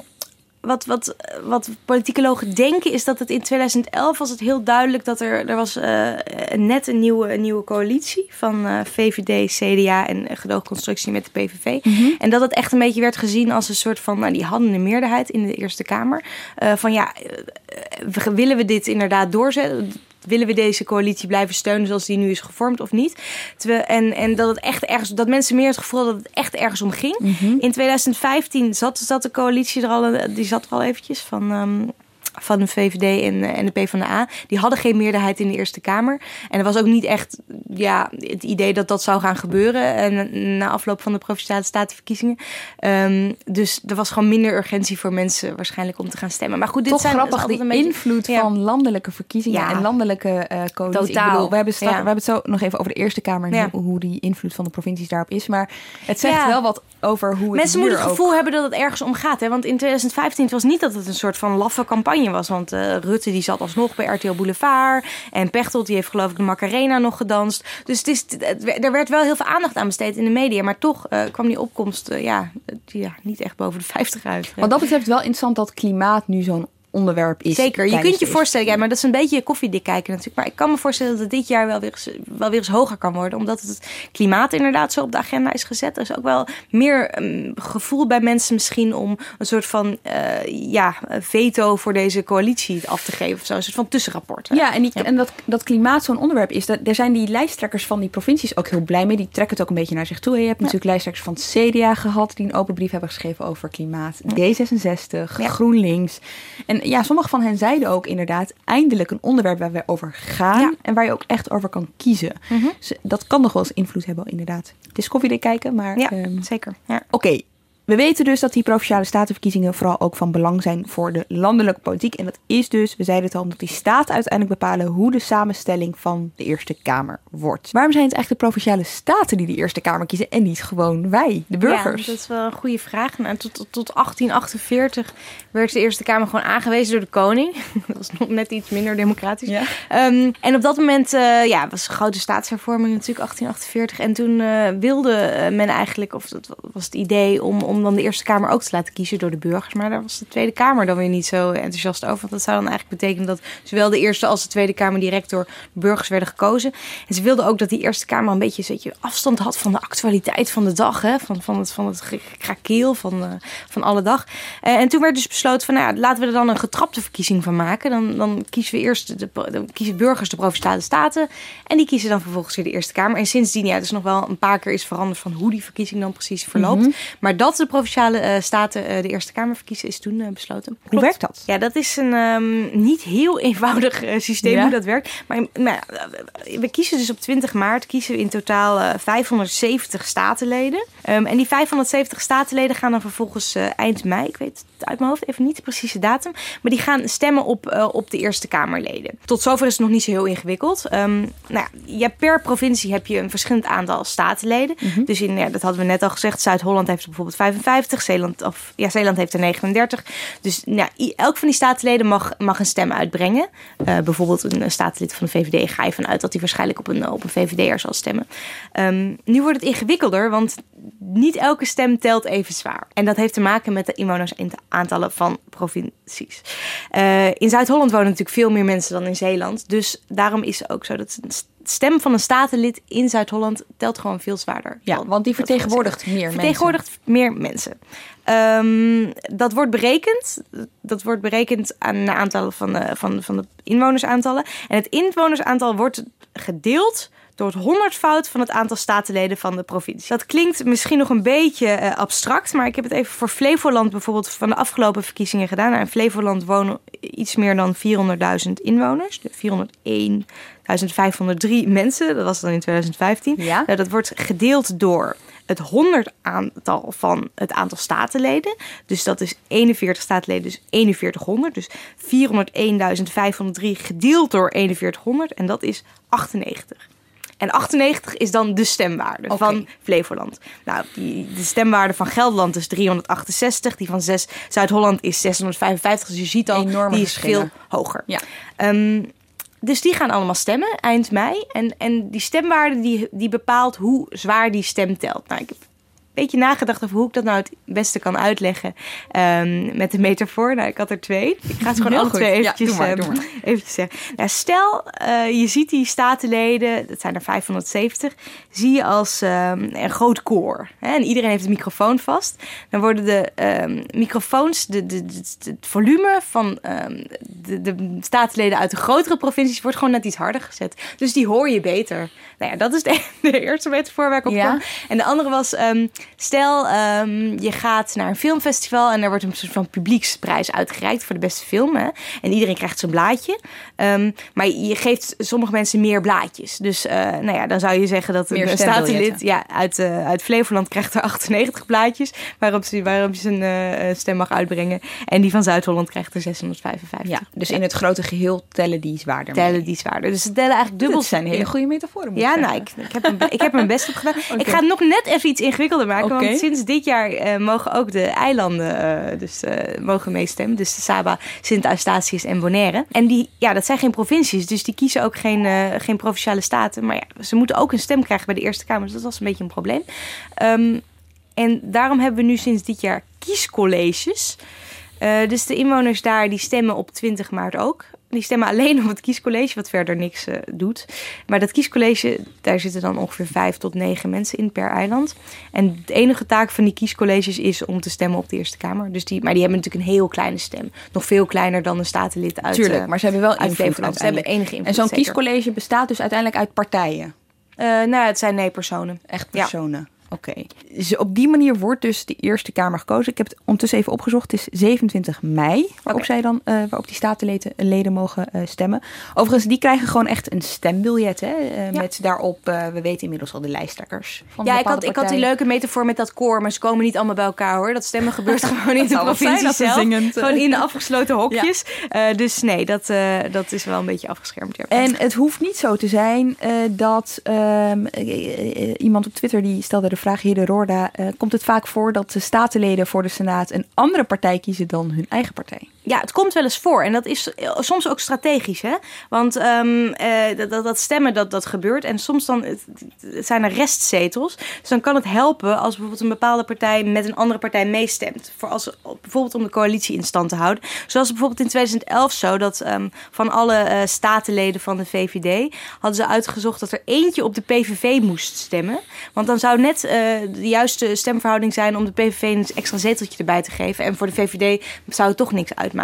wat, wat, wat politicologen denken is dat het in 2011 was het heel duidelijk dat er, er was eh, net een nieuwe, een nieuwe coalitie van eh, VVD, CDA en gedoogconstructie met de PVV. En dat het echt een beetje werd gezien als een soort van, nou die hadden een meerderheid in de Eerste Kamer. Eh, van ja, willen we dit inderdaad doorzetten? Willen we deze coalitie blijven steunen zoals die nu is gevormd of niet? En, en dat het echt ergens, dat mensen meer het gevoel dat het echt ergens om ging. In 2015 zat, zat de coalitie er al, die zat er al eventjes van. ehm, van de VVD en, eh, en de PvdA. Die hadden geen meerderheid in de Eerste Kamer. En er was ook niet echt ja, het idee dat dat zou gaan gebeuren. En na afloop van de Provinciale Statenverkiezingen. Ehm, dus er was gewoon minder urgentie voor mensen waarschijnlijk om te gaan stemmen. Maar goed, dit Toch zijn, grappig, die beetje- invloed Ja. van landelijke verkiezingen Ja. en landelijke eh coalities. Totaal. Ik bedoel, we, hebben straks- Ja. we hebben het zo nog even over de Eerste Kamer en hoe, hoe die invloed van de provincies daarop is. Maar het zegt wel wat over hoe het Mensen moeten het ook- gevoel hebben dat het ergens om gaat. Hè? Want in 2015 het was niet dat het een soort van laffe campagne was. Want eh, Rutte die zat alsnog bij RTL Boulevard. En Pechtold die heeft geloof ik de Macarena nog gedanst. Dus het is, er werd wel heel veel aandacht aan besteed in de media. Maar toch eh, kwam die opkomst eh, ja, ja, niet echt boven de 50 uit. Wat dat betreft wel interessant dat klimaat nu zo'n onderwerp is. Zeker, je kunt je voorstellen, ja, maar dat is een beetje koffiedik kijken natuurlijk. Maar ik kan me voorstellen dat het dit jaar wel weer, eens, wel weer eens hoger kan worden. Omdat het klimaat inderdaad zo op de agenda is gezet. Er is ook wel meer ehm, gevoel bij mensen misschien om een soort van eh, ja, veto voor deze coalitie af te geven. Of zo, een soort van tussenrapport. hè. Ja, en, die, en dat, dat klimaat zo'n onderwerp is. Dat, daar zijn die lijsttrekkers van die provincies ook heel blij mee. Die trekken het ook een beetje naar zich toe. Je hebt natuurlijk lijsttrekkers van het CDA gehad... die een open brief hebben geschreven over klimaat. D66, GroenLinks. En ja, sommige van hen zeiden ook inderdaad... eindelijk een onderwerp waar we over gaan... en waar je ook echt over kan kiezen. Dus dat kan nog wel eens invloed hebben, inderdaad. Het is koffiedik kijken, maar... Ja, ehm, zeker. Ja. Oké, we weten dus dat die provinciale statenverkiezingen vooral ook van belang zijn voor de landelijke politiek. En dat is dus, we zeiden het al, omdat die staten uiteindelijk bepalen hoe de samenstelling van de Eerste Kamer wordt. Waarom zijn het eigenlijk de provinciale staten die de Eerste Kamer kiezen en niet gewoon wij, de burgers? Ja, dat is wel een goede vraag. Nou, tot, tot, tot 1848 werd de Eerste Kamer gewoon aangewezen door de koning. (laughs) Dat was nog net iets minder democratisch. Ehm, en op dat moment eh, ja, was een grote staatshervorming natuurlijk, 1848. En toen eh, wilde eh, men eigenlijk, of dat was het idee om, om om dan de Eerste Kamer ook te laten kiezen door de burgers. Maar daar was de Tweede Kamer dan weer niet zo enthousiast over. Want dat zou dan eigenlijk betekenen dat zowel de Eerste als de Tweede Kamer direct door de burgers werden gekozen. En ze wilden ook dat die Eerste Kamer een beetje weet je, afstand had van de actualiteit van de dag. Hè? Van, van het, van het gekrakeel van, uh, van alle dag. Uh, en toen werd dus besloten van nou, laten we er dan een getrapte verkiezing van maken. Dan, dan kiezen we eerst de, dan kiezen burgers de Provinciale Staten. En die kiezen dan vervolgens weer de Eerste Kamer. En sindsdien, ja, dus nog wel een paar keer is veranderd van hoe die verkiezing dan precies verloopt. Mm -hmm. Maar dat de Provinciale uh, Staten de Eerste Kamer verkiezen is toen besloten. Hoe werkt dat? Ja, dat is een um, niet heel eenvoudig systeem ja. hoe dat werkt. Maar, maar we kiezen dus op 20 maart kiezen we in totaal 570 statenleden. Um, en die 570 statenleden gaan dan vervolgens eind mei, ik weet het uit mijn hoofd even niet de precieze datum, maar die gaan stemmen op, op de Eerste Kamerleden. Tot zover is het nog niet zo heel ingewikkeld. Um, nou ja, per provincie heb je een verschillend aantal statenleden. Mm -hmm. Dus in, ja, dat hadden we net al gezegd, Zuid-Holland heeft bijvoorbeeld 55, Zeeland, of, ja, Zeeland heeft er 39. Dus nou, elk van die statenleden mag, mag een stem uitbrengen. Uh, bijvoorbeeld een statenlid van de VVD ga je vanuit dat hij waarschijnlijk op een, op een VVD'er zal stemmen. Um, nu wordt het ingewikkelder, want niet elke stem telt even zwaar. En dat heeft te maken met de inwonersaantallen van provincies. Uh, in Zuid-Holland wonen natuurlijk veel meer mensen dan in Zeeland. Dus daarom is het ook zo dat stem van een statenlid in Zuid-Holland telt gewoon veel zwaarder. Ja, want die vertegenwoordigt meer vertegenwoordigt mensen. meer mensen. Um, dat wordt berekend. Dat wordt berekend aan de aantallen van de, van, van de inwonersaantallen. En het inwonersaantal wordt gedeeld door het honderdvoud van het aantal statenleden van de provincie. Dat klinkt misschien nog een beetje uh, abstract, maar ik heb het even voor Flevoland bijvoorbeeld van de afgelopen verkiezingen gedaan. Nou, in Flevoland wonen iets meer dan 400.000 inwoners. 401.503 mensen, dat was dan in 2015. Ja. Nou, dat wordt gedeeld door het 100 aantal van het aantal statenleden. Dus dat is 41 statenleden, dus 4100. Dus 401.503 gedeeld door 4100 en dat is 98. En 98 is dan de stemwaarde okay. van Flevoland. Nou, die, de stemwaarde van Gelderland is 368. Die van Zuid-Holland is 655. Dus je ziet al, Enorme die is veel hoger. Ja. Um, dus die gaan allemaal stemmen eind mei. En, en die stemwaarde die, die bepaalt hoe zwaar die stem telt. Nou, ik heb beetje nagedacht over hoe ik dat nou het beste kan uitleggen um, met de metafoor. Nou, ik had er twee. Ik ga ze gewoon alle twee eventjes, ja, maar. Um, eventjes zeggen. Nou, stel, uh, je ziet die statenleden, dat zijn er 570, zie je als um, een groot koor. Hè? En iedereen heeft een microfoon vast. Dan worden de microfoons, de, de, de, het volume van de, de statenleden uit de grotere provincies wordt gewoon net iets harder gezet. Dus die hoor je beter. Nou ja, dat is de, (laughs) de eerste metafoor waar ik op Ja. kwam. En de andere was, um, stel um, je gaat naar een filmfestival en er wordt een soort van publieksprijs uitgereikt voor de beste film. En iedereen krijgt zijn blaadje. Um, maar je geeft sommige mensen meer blaadjes. Dus uh, nou ja, dan zou je zeggen dat Meer een statenlid ja, uit, uh, uit Flevoland krijgt er (laughs) 98 blaadjes waarop ze, waarop je zijn uh, stem mag uitbrengen. En die van Zuid-Holland krijgt er 655. Ja, dus in het grote geheel tellen die zwaarder. mee. tellen die zwaarder. Dus ze tellen eigenlijk dubbel. Dat zijn hele goede metaforen. Ja, ik nou, ik, ik, heb, een- ik heb mijn best op gedaan. (laughs) Ik ga het nog net even iets ingewikkelder maken. Want sinds dit jaar eh, mogen ook de eilanden eh, dus, eh, mogen meestemmen. Dus de Saba, Sint Eustatius en Bonaire. En die, ja, dat zijn geen provincies. Dus die kiezen ook geen, eh, geen provinciale staten. Maar ja, ze moeten ook een stem krijgen bij de Eerste Kamer. Dus dat was een beetje een probleem. Ehm, en daarom hebben we nu sinds dit jaar kiescolleges. Eh, dus de inwoners daar die stemmen op 20 maart ook. Die stemmen alleen op het kiescollege, wat verder niks eh, doet. Maar dat kiescollege, daar zitten dan ongeveer vijf tot negen mensen in per eiland. En de enige taak van die kiescolleges is om te stemmen op de Eerste Kamer. Dus die, maar die hebben natuurlijk een heel kleine stem. Nog veel kleiner dan een statenlid uit Tuurlijk, eh, maar ze hebben wel invloed. Ze hebben enige En invloed. zo'n zeker. kiescollege bestaat dus uiteindelijk uit partijen. Eh, nou, het zijn nee-personen. Echt Ja. Oké. Dus op die manier wordt dus de Eerste Kamer gekozen. Ik heb het ondertussen even opgezocht. Het is 27 mei waarop, zij dan, eh, waarop die statenleden leden mogen eh, stemmen. Overigens, die krijgen gewoon echt een stembiljet. Hè, eh, Ja. Met daarop, we weten inmiddels al de lijsttrekkers. Van Ja, ik had, ik had die leuke metafoor met dat koor, maar ze komen niet allemaal bij elkaar hoor. Dat stemmen gebeurt (laughs) gewoon in de provincie zelf. zingend. Gewoon in de afgesloten hokjes. Dus nee, dat, dat is wel een beetje afgeschermd. Ja. En het hoeft niet zo te zijn dat ehm, eh, eh, iemand op Twitter die stelde de vraag, heer de Roorda, eh, komt het vaak voor dat de statenleden voor de Senaat een andere partij kiezen dan hun eigen partij? Ja, het komt wel eens voor. En dat is eh, soms ook strategisch. Hè? Want ehm, eh, dat, dat, stemmen, dat, dat gebeurt. En soms dan het, zijn er restzetels. Dus dan kan het helpen als bijvoorbeeld een bepaalde partij met een andere partij meestemt. Voor als, bijvoorbeeld om de coalitie in stand te houden. Zoals bijvoorbeeld in 2011 zo dat ehm, van alle eh, statenleden van de VVD hadden ze uitgezocht dat er eentje op de PVV moest stemmen. Want dan zou net de juiste stemverhouding zijn om de PVV een extra zeteltje erbij te geven. En voor de VVD zou het toch niks uitmaken.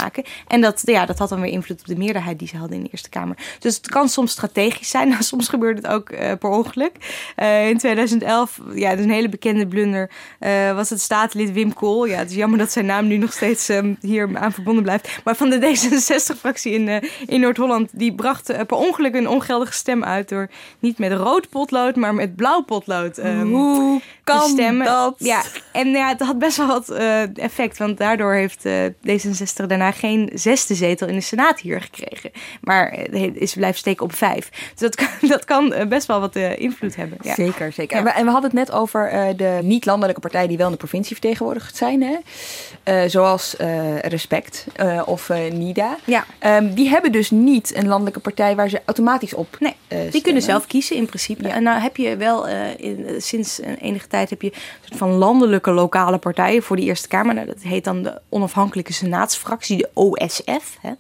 En dat, ja, dat had dan weer invloed op de meerderheid die ze hadden in de Eerste Kamer. Dus het kan soms strategisch zijn. (laughs) Nou, soms gebeurt het ook eh, per ongeluk. Eh, in 2011, ja, dat is een hele bekende blunder, eh, was het staatslid Wim Kool. Ja, het is jammer dat zijn naam nu nog steeds ehm, hier aan verbonden blijft. Maar van de D66-fractie in, in Noord-Holland, die bracht per ongeluk een ongeldige stem uit door niet met rood potlood, maar met blauw potlood ehm, Hoe te kan stemmen. dat? Ja, en ja, het had best wel wat effect, want daardoor heeft eh, D66 daarna geen zesde zetel in de Senaat hier gekregen. Maar is blijven steken op vijf. Dus dat kan, (laughs) dat kan eh, best wel wat eh, invloed hebben. Ja. Zeker, zeker. En, we, en we hadden het net over eh, de niet-landelijke partijen die wel in de provincie vertegenwoordigd zijn. Hè? Zoals Respect of NIDA. Ja. Ehm, die hebben dus niet een landelijke partij waar ze automatisch op Nee, die stemmen. kunnen zelf kiezen in principe. En nou heb je wel in, sinds een enige tijd heb je een soort van landelijke lokale partijen voor de Eerste Kamer. Nou, dat heet dan de onafhankelijke senaatsfractie, de OSF. Hè.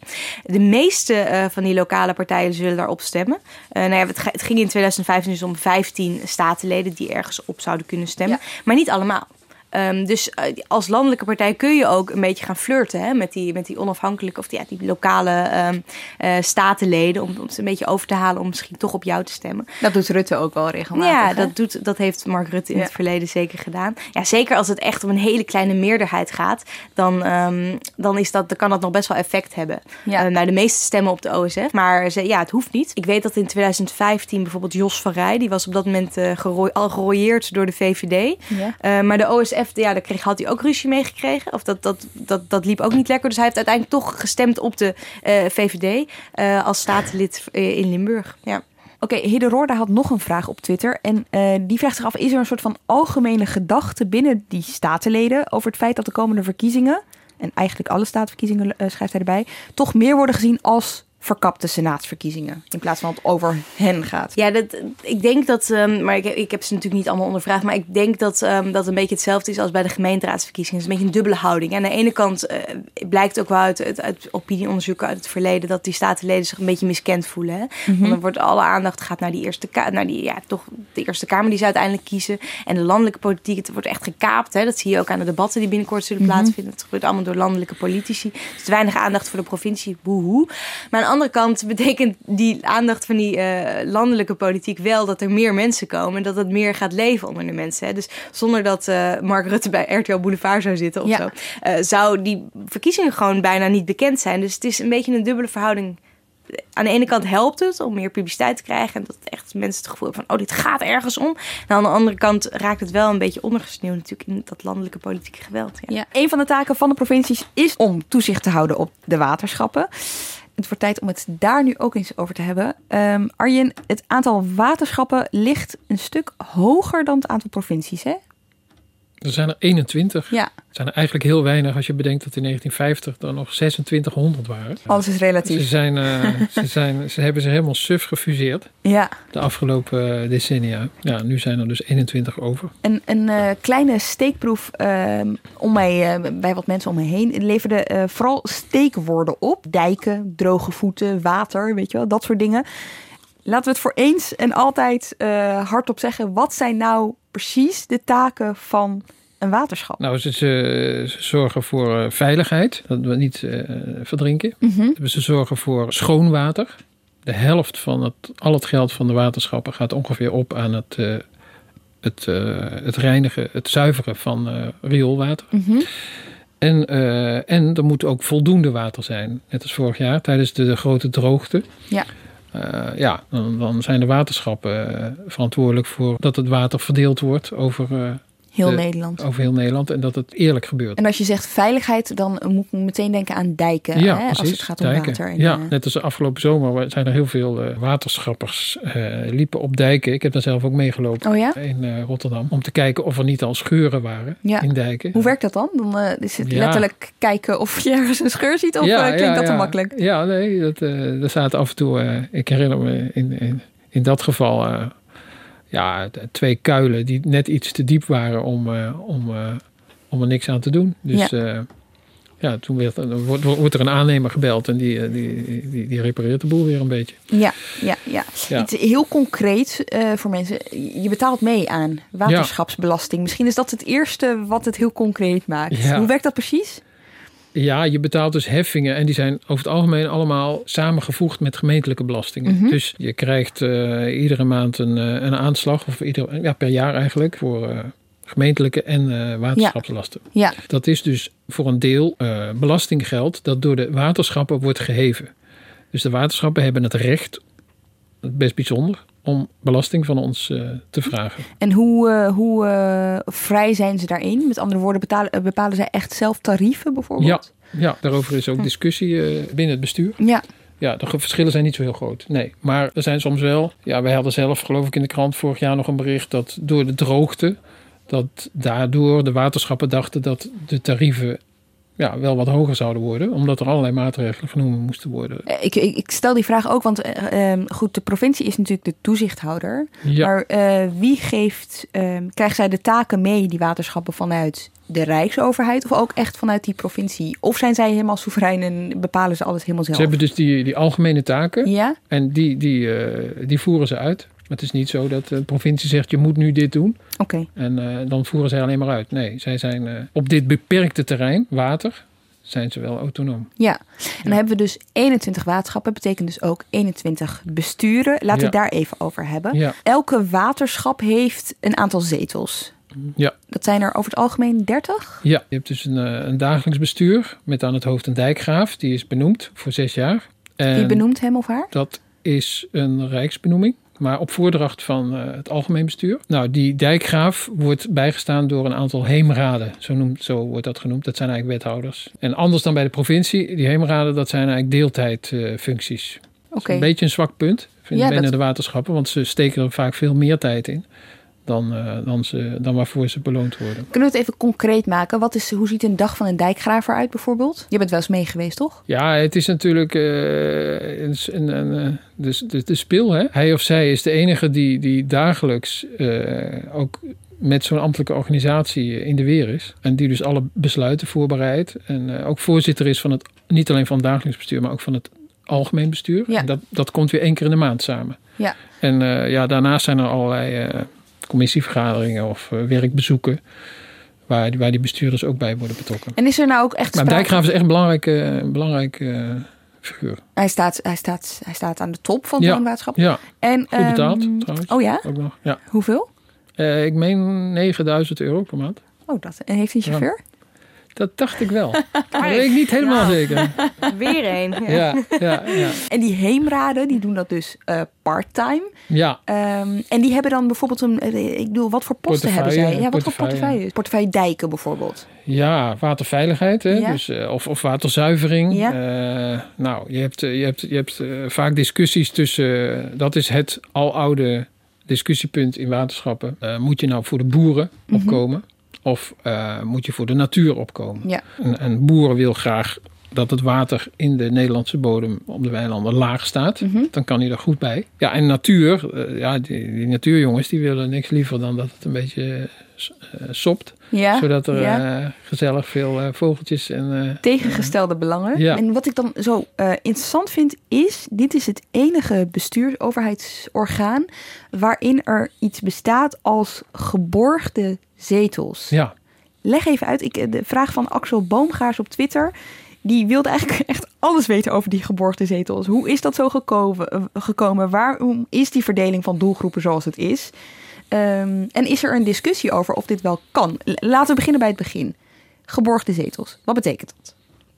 De meeste eh, van die lokale partijen zullen daarop stemmen. Eh, nou ja, het, het ging in 2015 dus om 15 statenleden die ergens op zouden kunnen stemmen. Maar niet allemaal. Ehm, dus eh, als landelijke partij kun je ook een beetje gaan flirten hè, met, die, met die onafhankelijke of die, ja, die lokale ehm, eh, statenleden. Om, om ze een beetje over te halen om misschien toch op jou te stemmen. Dat doet Rutte ook wel regelmatig. Ja, hè? dat, doet, dat heeft Mark Rutte in Ja. het verleden zeker gedaan. Ja, zeker als het echt om een hele kleine meerderheid gaat, dan, ehm, dan, is dat, dan kan dat nog best wel effect hebben. Ja. Nou, de meeste stemmen op de OSF, maar ze, ja, het hoeft niet. Ik weet dat in 2015 bijvoorbeeld Jos van Rij, die was op dat moment gerooid- al gerooieerd door de VVD. Ja. Maar de OSF, ja, daar kreeg, had hij ook ruzie mee gekregen. Of dat, dat, dat, dat liep ook niet lekker. Dus hij heeft uiteindelijk toch gestemd op de eh, VVD eh, als statenlid eh, in Limburg. Ja. Oké, Hidde Roorda had nog een vraag op Twitter. En die vraagt zich af, is er een soort van algemene gedachte binnen die statenleden... over het feit dat de komende verkiezingen... en eigenlijk alle statenverkiezingen schrijft hij erbij... toch meer worden gezien als verkapte senaatsverkiezingen... in plaats van dat het over hen gaat. Ja, dat, ik denk dat, ehm, maar ik, ik heb ze natuurlijk niet allemaal ondervraagd, maar ik denk dat ehm, dat een beetje hetzelfde is als bij de gemeenteraadsverkiezingen. Het is een beetje een dubbele houding. En aan de ene kant eh, blijkt ook wel uit, uit, uit opinieonderzoeken uit het verleden dat die statenleden zich een beetje miskend voelen. Hè? Mhm. Want dan wordt alle aandacht gaat naar die eerste Kamer, naar die, ja, toch de Eerste Kamer die ze uiteindelijk kiezen. En de landelijke politiek, het wordt echt gekaapt. Hè? Dat zie je ook aan de debatten die binnenkort zullen Mhm. plaatsvinden. Het gebeurt allemaal door landelijke politici. Dus te weinig aandacht voor de provincie, boehoe. Maar aan andere kant betekent die aandacht van die eh, landelijke politiek wel dat er meer mensen komen. En dat het meer gaat leven onder de mensen. Hè? Dus zonder dat eh, Mark Rutte bij RTL Boulevard zou zitten of Ja. zo, eh, zou die verkiezingen gewoon bijna niet bekend zijn. Dus het is een beetje een dubbele verhouding. Aan de ene kant helpt het om meer publiciteit te krijgen. En dat echt mensen het gevoel hebben van, oh, dit gaat ergens om. En aan de andere kant raakt het wel een beetje ondergesneeuwd natuurlijk in dat landelijke politieke geweld. Ja. Ja. Een van de taken van de provincies is om toezicht te houden op de waterschappen. Het wordt tijd om het daar nu ook eens over te hebben. Ehm, Arjen, het aantal waterschappen ligt een stuk hoger dan het aantal provincies, hè? Er zijn er 21. Ja. Het zijn er eigenlijk heel weinig als je bedenkt dat in 1950 er nog 2600 waren. Alles is relatief. Ze, zijn, eh, (laughs) ze, zijn, ze hebben ze helemaal suf gefuseerd Ja. de afgelopen eh, decennia. Ja, nu zijn er dus 21 over. Een, een eh, kleine steekproef ehm, om mij, bij wat mensen om me heen leverde vooral steekwoorden op. Dijken, droge voeten, water, weet je wel, dat soort dingen. Laten we het voor eens en altijd hardop zeggen. Wat zijn nou precies de taken van een waterschap? Nou, ze, zorgen voor eh, veiligheid, dat we niet eh, verdrinken. Mhm. Ze zorgen voor schoon water. De helft van het, al het geld van de waterschappen gaat ongeveer op aan het, eh, het, het reinigen, het zuiveren van rioolwater. Mhm. En, en er moet ook voldoende water zijn. Net als vorig jaar tijdens de, de grote droogte. Ja. Eh, ja, dan, zijn de waterschappen eh, verantwoordelijk voor dat het water verdeeld wordt over, eh, Heel de- Nederland. Over heel Nederland en dat het eerlijk gebeurt. En als je zegt veiligheid, dan moet ik meteen denken aan dijken. ja, hè, precies. als het gaat om dijken. water. En, ja, eh, net als afgelopen zomer zijn er heel veel eh, waterschappers eh, liepen op dijken. Ik heb daar zelf ook meegelopen Oh ja? in eh, Rotterdam. Om te kijken of er niet al scheuren waren Ja. in dijken. Hoe werkt dat dan? Dan eh, is het letterlijk kijken of je ergens een scheur ziet of eh, klinkt dat te makkelijk? Ja, nee, dat, eh er zaten af en toe, eh, ik herinner me in, in, in dat geval, eh, ja, twee kuilen die net iets te diep waren om, eh, om, eh, om er niks aan te doen. Dus Ja. ja, ja toen werd, er- wordt, wordt er een aannemer gebeld en die, eh, die, die, die repareert de boel weer een beetje. Ja, ja, ja. Ja. Iets heel concreet eh, voor mensen. Je betaalt mee aan waterschapsbelasting. Misschien is dat het eerste wat het heel concreet maakt. Ja. Hoe werkt dat precies? Ja, je betaalt dus heffingen en die zijn over het algemeen allemaal samengevoegd met gemeentelijke belastingen. Mhm. Dus je krijgt eh, iedere maand een, eh, een aanslag, of ieder, ja, per jaar eigenlijk, voor eh, gemeentelijke en waterschapslasten. Ja. Dat is dus voor een deel belastinggeld dat door de waterschappen wordt geheven. Dus de waterschappen hebben het recht, best bijzonder, om belasting van ons eh, te vragen. En hoe, eh, hoe eh, vrij zijn ze daarin? Met andere woorden, betalen, bepalen zij echt zelf tarieven bijvoorbeeld? Ja, ja, daarover is ook Hm. discussie binnen het bestuur. Ja. Ja, de verschillen zijn niet zo heel groot. Nee, maar er zijn soms wel. Ja, wij hadden zelf, geloof ik, in de krant vorig jaar nog een bericht dat door de droogte, dat daardoor de waterschappen dachten dat de tarieven ja, wel wat hoger zouden worden, omdat er allerlei maatregelen genomen moesten worden. Eh, Ik, ik, ik stel die vraag ook, want eh, ehm, goed, de provincie is natuurlijk de toezichthouder. Ja. Maar eh, wie geeft, ehm, krijgen zij de taken mee, die waterschappen, vanuit de Rijksoverheid of ook echt vanuit die provincie? Of zijn zij helemaal soeverein en bepalen ze alles helemaal zelf? Ze hebben dus die, die algemene taken Ja? en die, die, die voeren ze uit. Maar het is niet zo dat de provincie zegt je moet nu dit doen. Oké. En eh, dan voeren zij alleen maar uit. Nee, zij zijn eh, op dit beperkte terrein, water, zijn ze wel autonoom. Ja, en dan hebben we dus 21 waterschappen, betekent dus ook 21 besturen. Laten we Ja. het daar even over hebben. Ja. Elke waterschap heeft een aantal zetels. Ja. Dat zijn er over het algemeen 30. Ja, je hebt dus een, eh, een dagelijks bestuur met aan het hoofd een dijkgraaf. Die is benoemd voor zes jaar. En Wie benoemt hem of haar? Dat is een rijksbenoeming, maar op voordracht van eh, het algemeen bestuur. Nou, die dijkgraaf wordt bijgestaan door een aantal heemraden. Zo, noemt, zo wordt dat genoemd. Dat zijn eigenlijk wethouders. En anders dan bij de provincie, die heemraden, dat zijn eigenlijk deeltijdfuncties. Dat Oké. een beetje een zwak punt vind ik, Ja, binnen dat- de waterschappen, want ze steken er vaak veel meer tijd in. Dan, eh, dan, ze, dan waarvoor ze beloond worden. Kunnen we het even concreet maken? Wat is, hoe ziet een dag van een dijkgraver uit bijvoorbeeld? Je bent wel eens mee geweest, toch? Ja, het is natuurlijk eh, een, een, een, eh, de, de, de spil. Hè? Hij of zij is de enige die, die dagelijks ook met zo'n ambtelijke organisatie in de weer is. En die dus alle besluiten voorbereidt. En ook voorzitter is van het, niet alleen van het dagelijks bestuur, maar ook van het algemeen bestuur. Ja. En dat, dat komt weer één keer in de maand samen. Ja. En ja, daarnaast zijn er allerlei commissievergaderingen of eh, werkbezoeken. Waar, die- waar die bestuurders ook bij worden betrokken. En is er nou ook echt Maar Dijkgraaf is echt een belangrijke, belangrijke eh, figuur. Hij staat, hij, staat, hij staat aan de top van Ja, zo'n waterschap. ja. En, Goed betaald ehm, trouwens. Oh ja? Ook nog. Ja. Hoeveel? Eh, ik meen 9000 euro per maand. Oh, dat. En heeft hij een chauffeur? Dat dacht ik wel. (laughs) dat weet ik niet helemaal Nou. zeker. (laughs) Weer een. Ja, ja, ja. En die heemraden, die doen dat dus eh part-time. Ja, Ehm, en die hebben dan bijvoorbeeld een... eh, Ik bedoel, wat voor posten hebben zij? Portefeuille, Ja, wat voor portefeuille. portefeuille? Dijken bijvoorbeeld. ja waterveiligheid hè? Ja. Dus, eh, of, of waterzuivering. Ja. Eh, nou, je hebt, je hebt, je hebt vaak discussies tussen... dat is het aloude discussiepunt in waterschappen. Eh, moet je nou voor de boeren Mhm. opkomen? Of eh, moet je voor de natuur opkomen? Ja. En, en boeren wil graag dat het water in de Nederlandse bodem op de weilanden laag staat. Mhm. Dan kan hij er goed bij. Ja, en natuur, eh, ja, die, die natuurjongens die willen niks liever dan dat het een beetje eh, sopt. Ja, Zodat er ja. eh, gezellig veel eh, vogeltjes en... eh, Tegengestelde belangen. Ja. En wat ik dan zo interessant vind is... dit is het enige bestuursoverheidsorgaan... waarin er iets bestaat als geborgde zetels. ja, Leg even uit, ik, de vraag van Axel Boomgaars op Twitter... die wilde eigenlijk (laughs) echt alles weten over die geborgde zetels. Hoe is dat zo gekomen? gekomen? Waarom is die verdeling van doelgroepen zoals het is? Ehm, en is er een discussie over of dit wel kan? Laten we beginnen bij het begin. Geborgde zetels, wat betekent dat?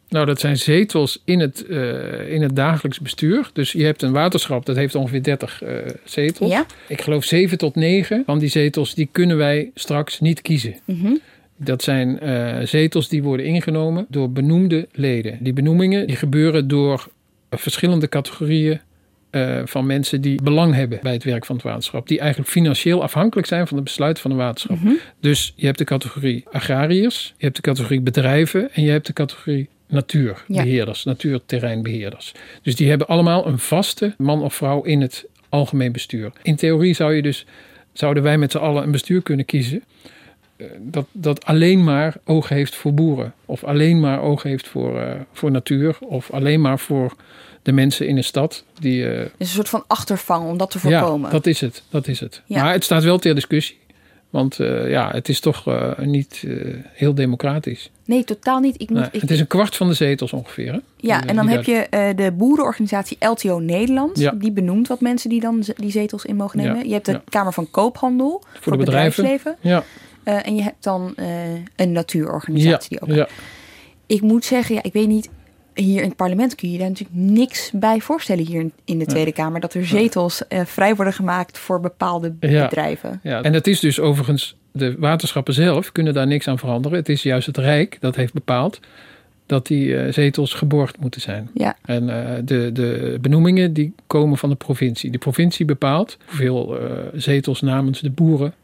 Nou, dat zijn zetels in het, eh, in het dagelijks bestuur. Dus je hebt een waterschap, dat heeft ongeveer 30 eh, zetels. Ja. Ik geloof 7 tot 9 van die zetels, die kunnen wij straks niet kiezen. Mhm. Dat zijn eh, zetels die worden ingenomen door benoemde leden. Die benoemingen die gebeuren door verschillende categorieën eh, van mensen die belang hebben bij het werk van het waterschap. Die eigenlijk financieel afhankelijk zijn van de besluiten van een waterschap. Mhm. Dus je hebt de categorie agrariërs, je hebt de categorie bedrijven en je hebt de categorie natuurbeheerders, natuurterreinbeheerders. Dus die hebben allemaal een vaste man of vrouw in het algemeen bestuur. In theorie zou je dus, zouden wij met z'n allen een bestuur kunnen kiezen dat, dat alleen maar oog heeft voor boeren. Of alleen maar oog heeft voor, eh, voor natuur. Of alleen maar voor de mensen in de stad. Die, eh, Dus een soort van achtervang om dat te voorkomen. ja, dat is het. Dat is het. Ja. Maar het staat wel ter discussie. Want eh, ja, het is toch eh, niet eh, heel democratisch. Nee, totaal niet. Ik moet, ik, het is een kwart van de zetels ongeveer. Hè? ja, Die, en dan heb je eh, de boerenorganisatie LTO Nederland. Ja. Die benoemt wat mensen die dan die zetels in mogen nemen. Je hebt de. Kamer van Koophandel voor, Voor het bedrijfsleven. Ja, Eh, en je hebt dan eh, een natuurorganisatie ja, die ook. ja. Ik moet zeggen, ja, ik weet niet. Hier in het parlement kun je daar natuurlijk niks bij voorstellen hier in- in de Tweede Kamer. Dat er zetels eh, vrij worden gemaakt voor bepaalde bedrijven. Ja, en het is dus overigens, de waterschappen zelf kunnen daar niks aan veranderen. Het is juist het Rijk dat heeft bepaald dat die zetels geborgd moeten zijn. Ja. En de, de benoemingen die komen van de provincie. De provincie bepaalt hoeveel zetels namens de boeren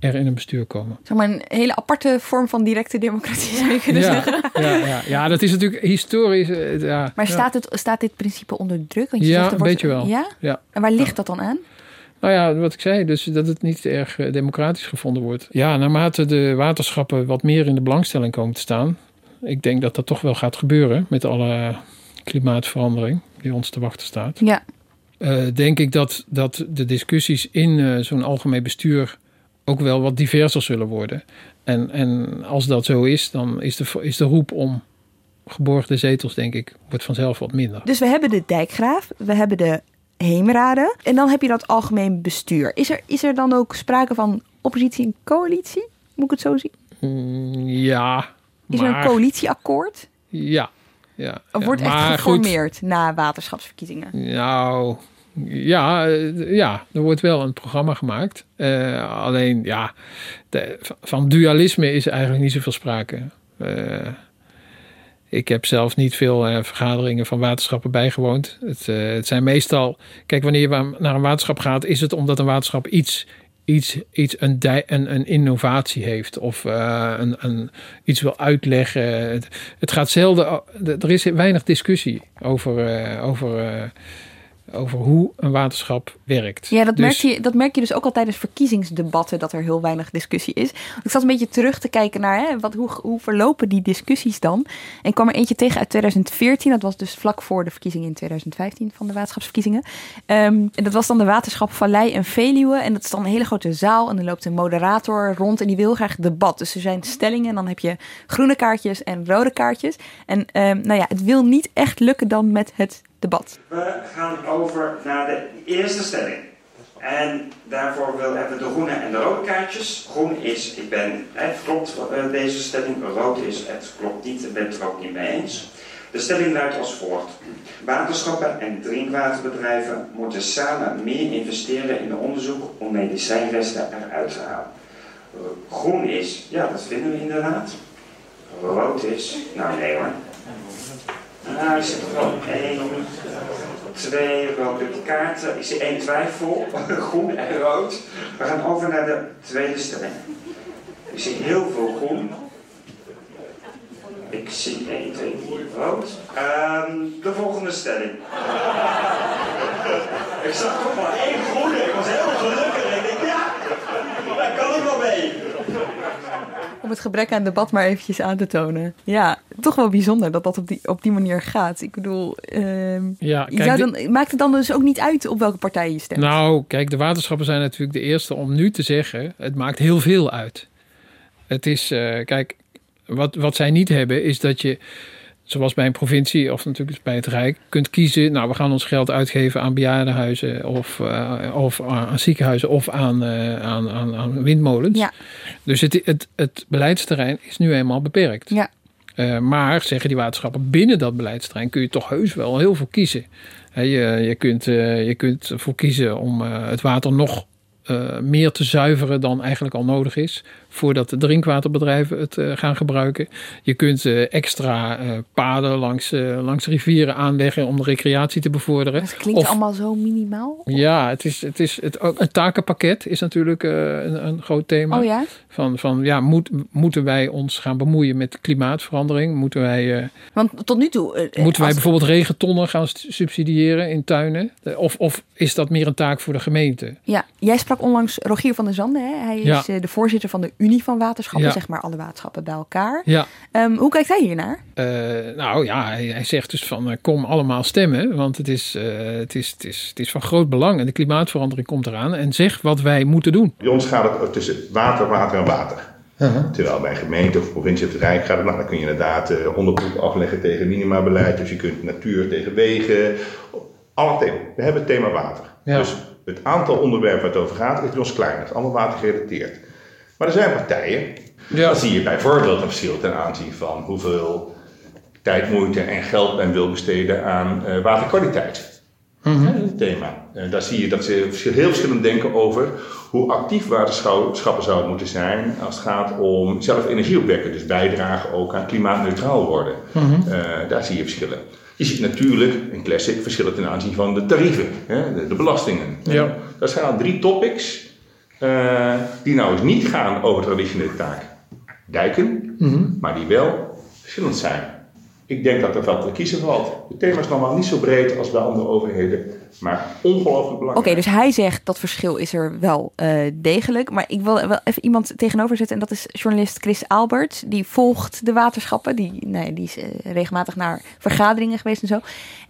er in een bestuur komen. Zeg maar een hele aparte vorm van directe democratie zou je kunnen Ja, zeggen. ja, ja, ja, dat is natuurlijk historisch. eh, ja, Maar staat, het, staat dit principe onder druk? Want je Ja, zegt, een wordt- beetje wel. Ja? Ja. En waar ligt dat dan aan? Nou ja, wat ik zei, dus dat het niet erg eh, democratisch gevonden wordt. Ja, naarmate de waterschappen wat meer in de belangstelling komen te staan. Ik denk dat dat toch wel gaat gebeuren met alle klimaatverandering die ons te wachten staat. Ja. Eh, denk ik dat, dat de discussies in zo'n algemeen bestuur ook wel wat diverser zullen worden. En, en als dat zo is, dan is de, is de roep om geborgde zetels, denk ik, wordt vanzelf wat minder. Dus we hebben de dijkgraaf, we hebben de heemraden en dan heb je dat algemeen bestuur. Is er, is er dan ook sprake van oppositie en coalitie? Moet ik het zo zien? Mm, ja. Is er een coalitieakkoord? Ja. ja wordt echt maar goed, geformeerd na waterschapsverkiezingen? Nou, ja, eh, ja, er wordt wel een programma gemaakt. Eh, alleen, ja, van dualisme is eigenlijk niet zoveel sprake. Eh, ik heb zelf niet veel vergaderingen van waterschappen bijgewoond. Het, het zijn meestal, kijk, wanneer je naar een waterschap gaat, is het omdat een waterschap iets, iets, iets een, een, een innovatie heeft of een, een, iets wil uitleggen. Het, gaat zelden, er is weinig discussie over, over, over hoe een waterschap werkt. Ja, dat, Dus- merk je, dat merk je dus ook al tijdens verkiezingsdebatten, dat er heel weinig discussie is. Ik zat een beetje terug te kijken naar hè, wat, hoe, hoe verlopen die discussies dan. En ik kwam er eentje tegen uit 2014. Dat was dus vlak voor de verkiezingen in 2015 van de waterschapsverkiezingen. Ehm, en dat was dan de waterschap Vallei en Veluwe. En dat is dan een hele grote zaal. En er loopt een moderator rond en die wil graag debat. Dus er zijn stellingen en dan heb je groene kaartjes en rode kaartjes. En ehm, nou ja, het wil niet echt lukken dan met het debat. We gaan over naar de eerste stelling. En daarvoor wil, hebben we de groene en de rode kaartjes. Groen is, ik ben, het klopt eh, deze stelling. Rood is, het klopt niet, ik ben het er ook niet mee eens. De stelling luidt als volgt. Waterschappen en drinkwaterbedrijven moeten samen meer investeren in onderzoek om medicijnresten eruit te halen. Groen is, ja dat vinden we inderdaad. Rood is, nou nee hoor. Nou, er wel één, twee rode kaarten. Ik zie één twijfel, (laughs) groen en rood. We gaan over naar de tweede stelling. Ik zie heel veel groen. Ik zie 1, 2, 3 rood. Ehm, de volgende stelling. (laughs) ik zag toch maar één groene. Ik was heel gelukkig. Ik denk, ja, daar kan ik wel mee. Om het gebrek aan debat maar eventjes aan te tonen. Ja, toch wel bijzonder dat dat op die, op die manier gaat. Ik bedoel, ehm, Ja, kijk, zou dan, maakt het dan dus ook niet uit op welke partij je stemt? Nou, kijk, de waterschappen zijn natuurlijk de eerste om nu te zeggen: het maakt heel veel uit. Het is, eh, kijk, wat, wat zij niet hebben is dat je, zoals bij een provincie of natuurlijk bij het Rijk, kunt kiezen. Nou, we gaan ons geld uitgeven aan bejaardenhuizen of, eh, of aan ziekenhuizen of aan, eh, aan, aan, aan windmolens. Ja. Dus het, het, het beleidsterrein is nu eenmaal beperkt. Ja. Eh, maar zeggen die waterschappen binnen dat beleidsterrein kun je toch heus wel heel veel kiezen. Je, je, kunt, je kunt ervoor kiezen om het water nog meer te zuiveren dan eigenlijk al nodig is. Voordat de drinkwaterbedrijven het eh, gaan gebruiken. Je kunt eh, extra eh, paden langs, langs rivieren aanleggen om de recreatie te bevorderen. Het klinkt Of- allemaal zo minimaal. ja, het is, het is het, ook, een takenpakket is natuurlijk een, een groot thema. Oh ja? Van, van ja, moet, moeten wij ons gaan bemoeien met klimaatverandering? Moeten wij, Want tot nu toe... moeten wij bijvoorbeeld regentonnen gaan subsidiëren in tuinen? Of, of is dat meer een taak voor de gemeente? Ja, jij sprak onlangs Rogier van der Zanden. Hè? Hij is Ja. de voorzitter van de Unie van Waterschappen, Ja. zeg maar alle waterschappen bij elkaar. Ja. Ehm, hoe kijkt hij hiernaar? Eh, nou ja, hij, hij zegt dus van eh, kom allemaal stemmen, want het is, eh, het, is, het, is, het is van groot belang en de klimaatverandering komt eraan. En zeg wat wij moeten doen. Bij ons gaat het tussen water, water en water. Terwijl bij gemeente of provincie of het Rijk gaat het, nou, dan kun je inderdaad eh onderbroek afleggen tegen minimabeleid. Dus je kunt natuur tegen wegen. Alle thema. We hebben het thema water. Ja. Dus het aantal onderwerpen waar het over gaat is bij ons klein. Dat is allemaal watergerelateerd. Maar er zijn partijen. Dan zie je bijvoorbeeld een verschil ten aanzien van hoeveel tijd, moeite en geld men wil besteden aan eh, waterkwaliteit. Dat is een thema. Eh, daar zie je dat ze heel verschillend denken over hoe actief waterschappen zouden moeten zijn als het gaat om zelf energie opwekken. Dus bijdragen ook aan klimaatneutraal worden. Mhm. Eh, daar zie je verschillen. Je ziet natuurlijk een classic verschillen ten aanzien van de tarieven, hè, de, de belastingen. Ja. Dat zijn al drie topics eh, die nou eens niet gaan over traditionele taak dijken, Mhm. maar die wel verschillend zijn. Ik denk dat er wel te kiezen valt. Het thema is normaal niet zo breed als bij andere overheden, maar ongelooflijk Oké, belangrijk. dus hij zegt dat verschil is er wel eh, degelijk. Maar ik wil wel even iemand tegenover zetten. En dat is journalist Chris Albert. Die volgt de waterschappen. Die, nee, die is eh, regelmatig naar vergaderingen geweest en zo.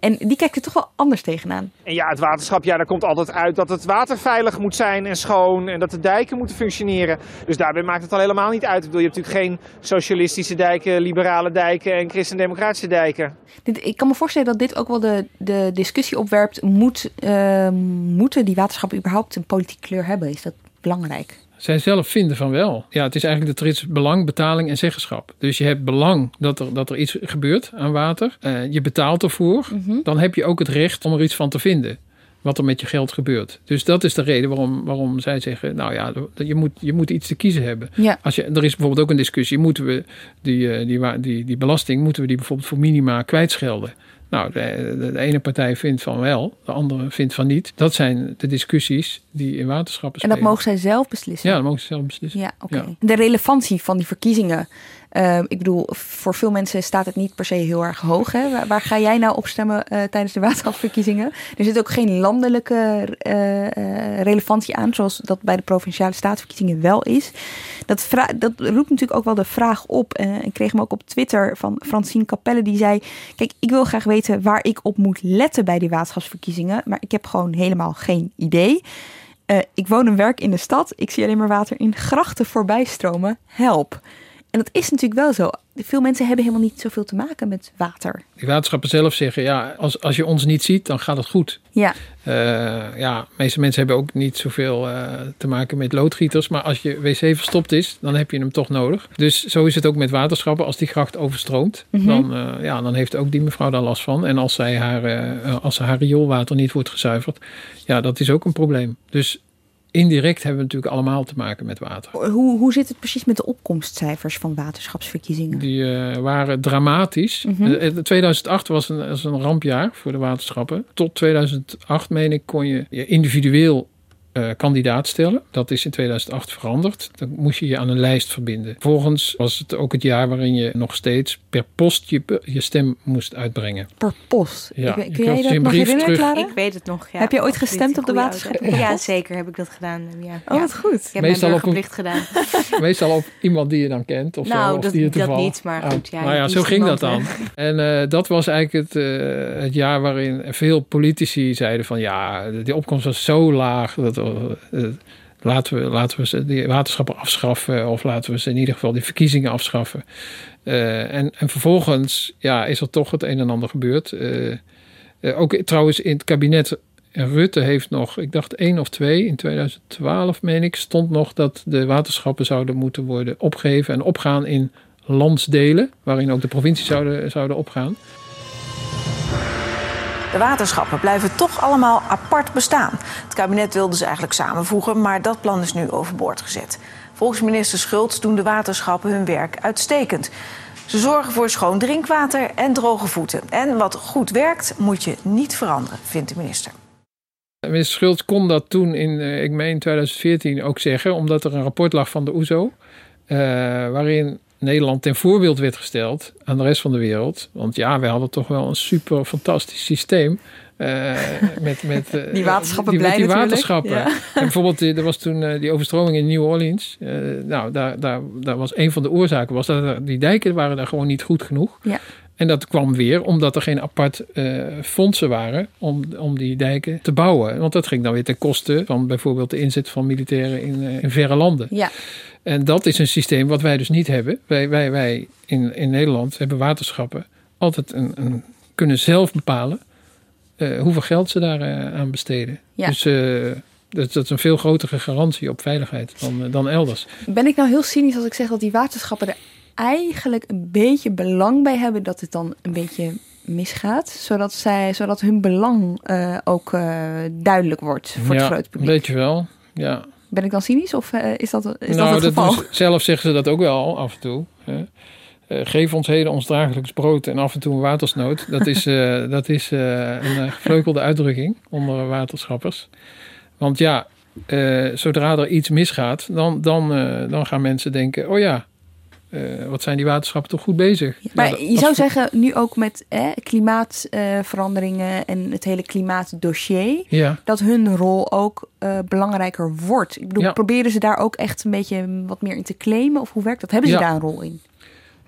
En die kijkt er toch wel anders tegenaan. En ja, het waterschap, ja, daar komt altijd uit dat het water veilig moet zijn en schoon en dat de dijken moeten functioneren. Dus daarbij maakt het al helemaal niet uit. Ik bedoel, je hebt natuurlijk geen socialistische dijken, liberale dijken en christendemocratische dijken. Dit, ik kan me voorstellen dat dit ook wel de, de discussie opwerpt. Moet, eh, moeten die waterschappen überhaupt een politieke kleur hebben? Is dat belangrijk? Zij zelf vinden van wel. Ja, het is eigenlijk de trits belang, betaling en zeggenschap. Dus je hebt belang dat er, dat er iets gebeurt aan water. Eh, je betaalt ervoor. Dan heb je ook het recht om er iets van te vinden. Wat er met je geld gebeurt. Dus dat is de reden waarom, waarom zij zeggen: Nou ja, je moet, je moet iets te kiezen hebben. Ja. Als je, er is bijvoorbeeld ook een discussie: moeten we die, eh, die, die, die belasting, moeten we die bijvoorbeeld voor minima kwijtschelden? Nou, de, de, de ene partij vindt van wel, de andere vindt van niet. Dat zijn de discussies die in waterschappen En dat spelen. mogen zij zelf beslissen? Ja, dat mogen ze zelf beslissen. Ja, oké. De relevantie van die verkiezingen. Eh, ik bedoel, voor veel mensen staat het niet per se heel erg hoog. Hè? Waar, ga jij nou op stemmen eh, tijdens de (laughs) waterschapsverkiezingen? Er zit ook geen landelijke eh, eh, relevantie aan, zoals dat bij de provinciale staatsverkiezingen wel is. Dat, dat roept natuurlijk ook wel de vraag op. eh, ik kreeg hem ook op Twitter van Francine Capelle, die zei: Kijk, ik wil graag weten waar ik op moet letten bij die waterschapsverkiezingen, maar ik heb gewoon helemaal geen idee. Ik woon en werk in de stad. Ik zie alleen maar water in grachten voorbij stromen. Help. En dat is natuurlijk wel zo. Veel mensen hebben helemaal niet zoveel te maken met water. Die waterschappen zelf zeggen, ja, als, als je ons niet ziet, dan gaat het goed. Ja. Eh, ja, de meeste mensen hebben ook niet zoveel eh, te maken met loodgieters. Maar als je wc verstopt is, dan heb je hem toch nodig. Dus zo is het ook met waterschappen. Als die gracht overstroomt, Mhm. dan, eh, ja, dan heeft ook die mevrouw daar last van. En als, zij haar, als haar rioolwater niet wordt gezuiverd, ja, dat is ook een probleem. Dus indirect hebben we natuurlijk allemaal te maken met water. Hoe, hoe zit het precies met de opkomstcijfers van waterschapsverkiezingen? Die eh, waren dramatisch. Mhm. Eh, 2008 was een, was een rampjaar voor de waterschappen. Tot 2008, meen ik, kon je individueel eh, kandidaat stellen. Dat is in 2008 veranderd. Dan moest je je aan een lijst verbinden. Vervolgens was het ook het jaar waarin je nog steeds per post je, je stem moest uitbrengen. Per post? Ja, Ik- kun jij dat een nog herinneren. Clara? Ik weet het nog, ja. Heb je ooit gestemd op de waterschap? Ja, zeker heb ik dat gedaan. Ja. Oh, wat goed. Ik heb Meestal mijn op een- gedaan. (laughs) Meestal op iemand die je dan kent. Of Nou, zo, of dat- die je dat niet, maar goed, ja, nou ja, zo ging dat dan. (laughs) En eh, dat was eigenlijk het, eh, het jaar waarin veel politici zeiden van... ja, die opkomst was zo laag. Dat, laten, we, laten we ze die waterschappen afschaffen... of laten we ze in ieder geval die verkiezingen afschaffen. Eh, en, en vervolgens ja, is er toch het een en ander gebeurd. Eh, eh, ook trouwens in het kabinet... Rutte heeft nog, ik dacht één of twee, in 2012 meen ik, stond nog dat de waterschappen zouden moeten worden opgeheven en opgaan in landsdelen, waarin ook de provincies zouden, zouden opgaan. De waterschappen blijven toch allemaal apart bestaan. Het kabinet wilde ze eigenlijk samenvoegen, maar dat plan is nu overboord gezet. Volgens minister Schultz doen de waterschappen hun werk uitstekend. Ze zorgen voor schoon drinkwater en droge voeten. En wat goed werkt, moet je niet veranderen, vindt de minister. Minister Schultz kon dat toen in, eh, ik meen 2014 ook zeggen, omdat er een rapport lag van de OESO, uh, waarin Nederland ten voorbeeld werd gesteld aan de rest van de wereld. Want ja, wij hadden toch wel een super fantastisch systeem. Uh, (laughs) met, met, uh, die waterschappen die, blij die natuurlijk. waterschappen. Ja. En bijvoorbeeld, er was toen uh, die overstroming in New Orleans. nou, daar, daar, daar was een van de oorzaken was dat die dijken waren daar gewoon niet goed genoeg. Ja. En dat kwam weer omdat er geen apart fondsen waren om, om die dijken te bouwen. Want dat ging dan weer ten koste van bijvoorbeeld de inzet van militairen in, in verre landen. Ja. En dat is een systeem wat wij dus niet hebben. Wij, wij, wij in, in Nederland hebben waterschappen altijd een, een, kunnen zelf bepalen uh, hoeveel geld ze daar uh, aan besteden. Ja. Dus uh, dat, dat, is een veel grotere garantie op veiligheid dan, dan elders. Ben ik nou heel cynisch als ik zeg dat die waterschappen er eigenlijk een beetje belang bij hebben dat het dan een beetje misgaat, zodat, zij, zodat hun belang ook duidelijk wordt voor ja, het grote publiek? Weet je wel, ja. Ben ik dan cynisch of is dat, is nou, dat het geval? Zelf zeggen ze dat ook wel af en toe. Hè. Uh, geef ons heden ons dagelijks brood en af en toe een watersnood. Dat is, uh, (laughs) dat is een gevleugelde uitdrukking onder waterschappers. Want ja, zodra er iets misgaat, dan, dan, dan gaan mensen denken: oh ja, wat zijn die waterschappen toch goed bezig. Maar ja, dat, je zou zeggen, nu ook met eh, klimaatveranderingen en het hele klimaatdossier, ja. dat hun rol ook uh, belangrijker wordt. Ik bedoel, proberen ze daar ook echt een beetje wat meer in te claimen? Of hoe werkt dat? Hebben ze daar een rol in?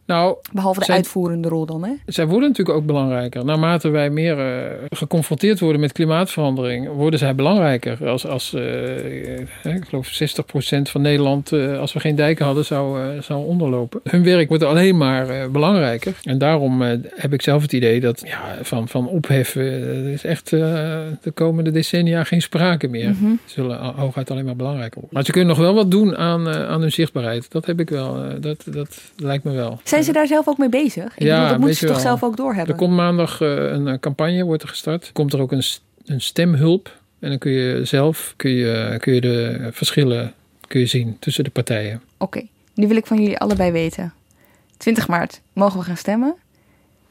Nou, Behalve de uitvoerende rol dan, hè? Zij worden natuurlijk ook belangrijker. Naarmate wij meer eh, geconfronteerd worden met klimaatverandering, worden zij belangrijker. Als, als eh, eh, ik geloof 60% van Nederland, als we geen dijken hadden, zou, zou onderlopen. Hun werk wordt alleen maar belangrijker. En daarom heb ik zelf het idee dat ja, van, van opheffen, er is echt de komende decennia geen sprake meer. Ze zullen hooguit alleen maar belangrijker worden. Maar ze kunnen nog wel wat doen aan, aan hun zichtbaarheid. Dat heb ik wel. dat, dat lijkt me wel. Zijn ze daar zelf ook mee bezig? Ik bedoel, dat moeten ze toch wel. zelf ook doorhebben? Er komt maandag eh, een eh, campagne, wordt er gestart. Komt er ook een, een stemhulp. En dan kun je zelf kun je, kun je de verschillen kun je zien tussen de partijen. Oké, nu wil ik van jullie allebei weten. 20 maart, mogen we gaan stemmen?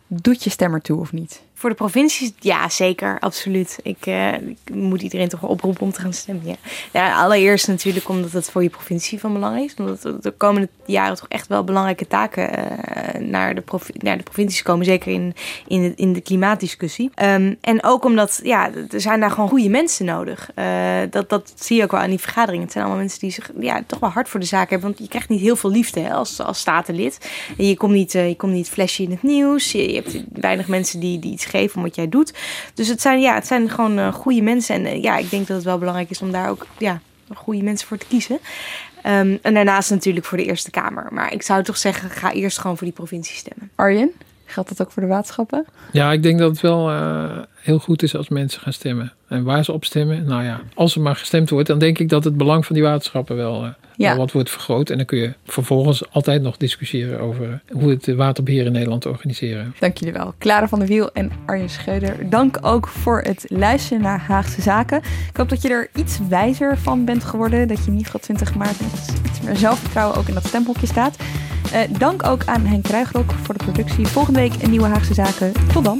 Doet je stem er toe of niet? Voor de provincies, ja, zeker, absoluut. Ik, eh, ik moet iedereen toch oproepen om te gaan stemmen. Ja. Allereerst natuurlijk omdat het voor je provincie van belang is. Omdat de komende jaren toch echt wel belangrijke taken eh, naar, de naar de provincies komen. Zeker in, in, de, in de klimaatdiscussie. Ehm, en ook omdat, ja, er zijn daar gewoon goede mensen nodig. Eh, dat, dat zie je ook wel aan die vergaderingen. Het zijn allemaal mensen die zich ja, toch wel hard voor de zaak hebben. Want je krijgt niet heel veel liefde hè, als, als statenlid. En je komt niet, je komt niet flashy in het nieuws. Je, je hebt weinig mensen die, die iets geven om wat jij doet. Dus het zijn, ja, het zijn gewoon eh, goede mensen. En eh, ja, ik denk dat het wel belangrijk is om daar ook ja, goede mensen voor te kiezen. Ehm, en daarnaast natuurlijk voor de Eerste Kamer. Maar ik zou toch zeggen, ga eerst gewoon voor die provincie stemmen. Arjen, geldt dat ook voor de waterschappen? Ja, ik denk dat het wel eh, heel goed is als mensen gaan stemmen. En waar ze op stemmen, nou ja, als er maar gestemd wordt, dan denk ik dat het belang van die waterschappen wel, eh, Ja. wat wordt vergroot. En dan kun je vervolgens altijd nog discussiëren over hoe het waterbeheer in Nederland te organiseren. Dank jullie wel. Clara van der Wiel en Arjen Scheuder. Dank ook voor het luisteren naar Haagse Zaken. Ik hoop dat je er iets wijzer van bent geworden. Dat je in ieder geval 20 maart met iets meer zelfvertrouwen ook in dat stemhokje staat. Eh, dank ook aan Henk Kruigrok voor de productie. Volgende week een nieuwe Haagse Zaken. Tot dan.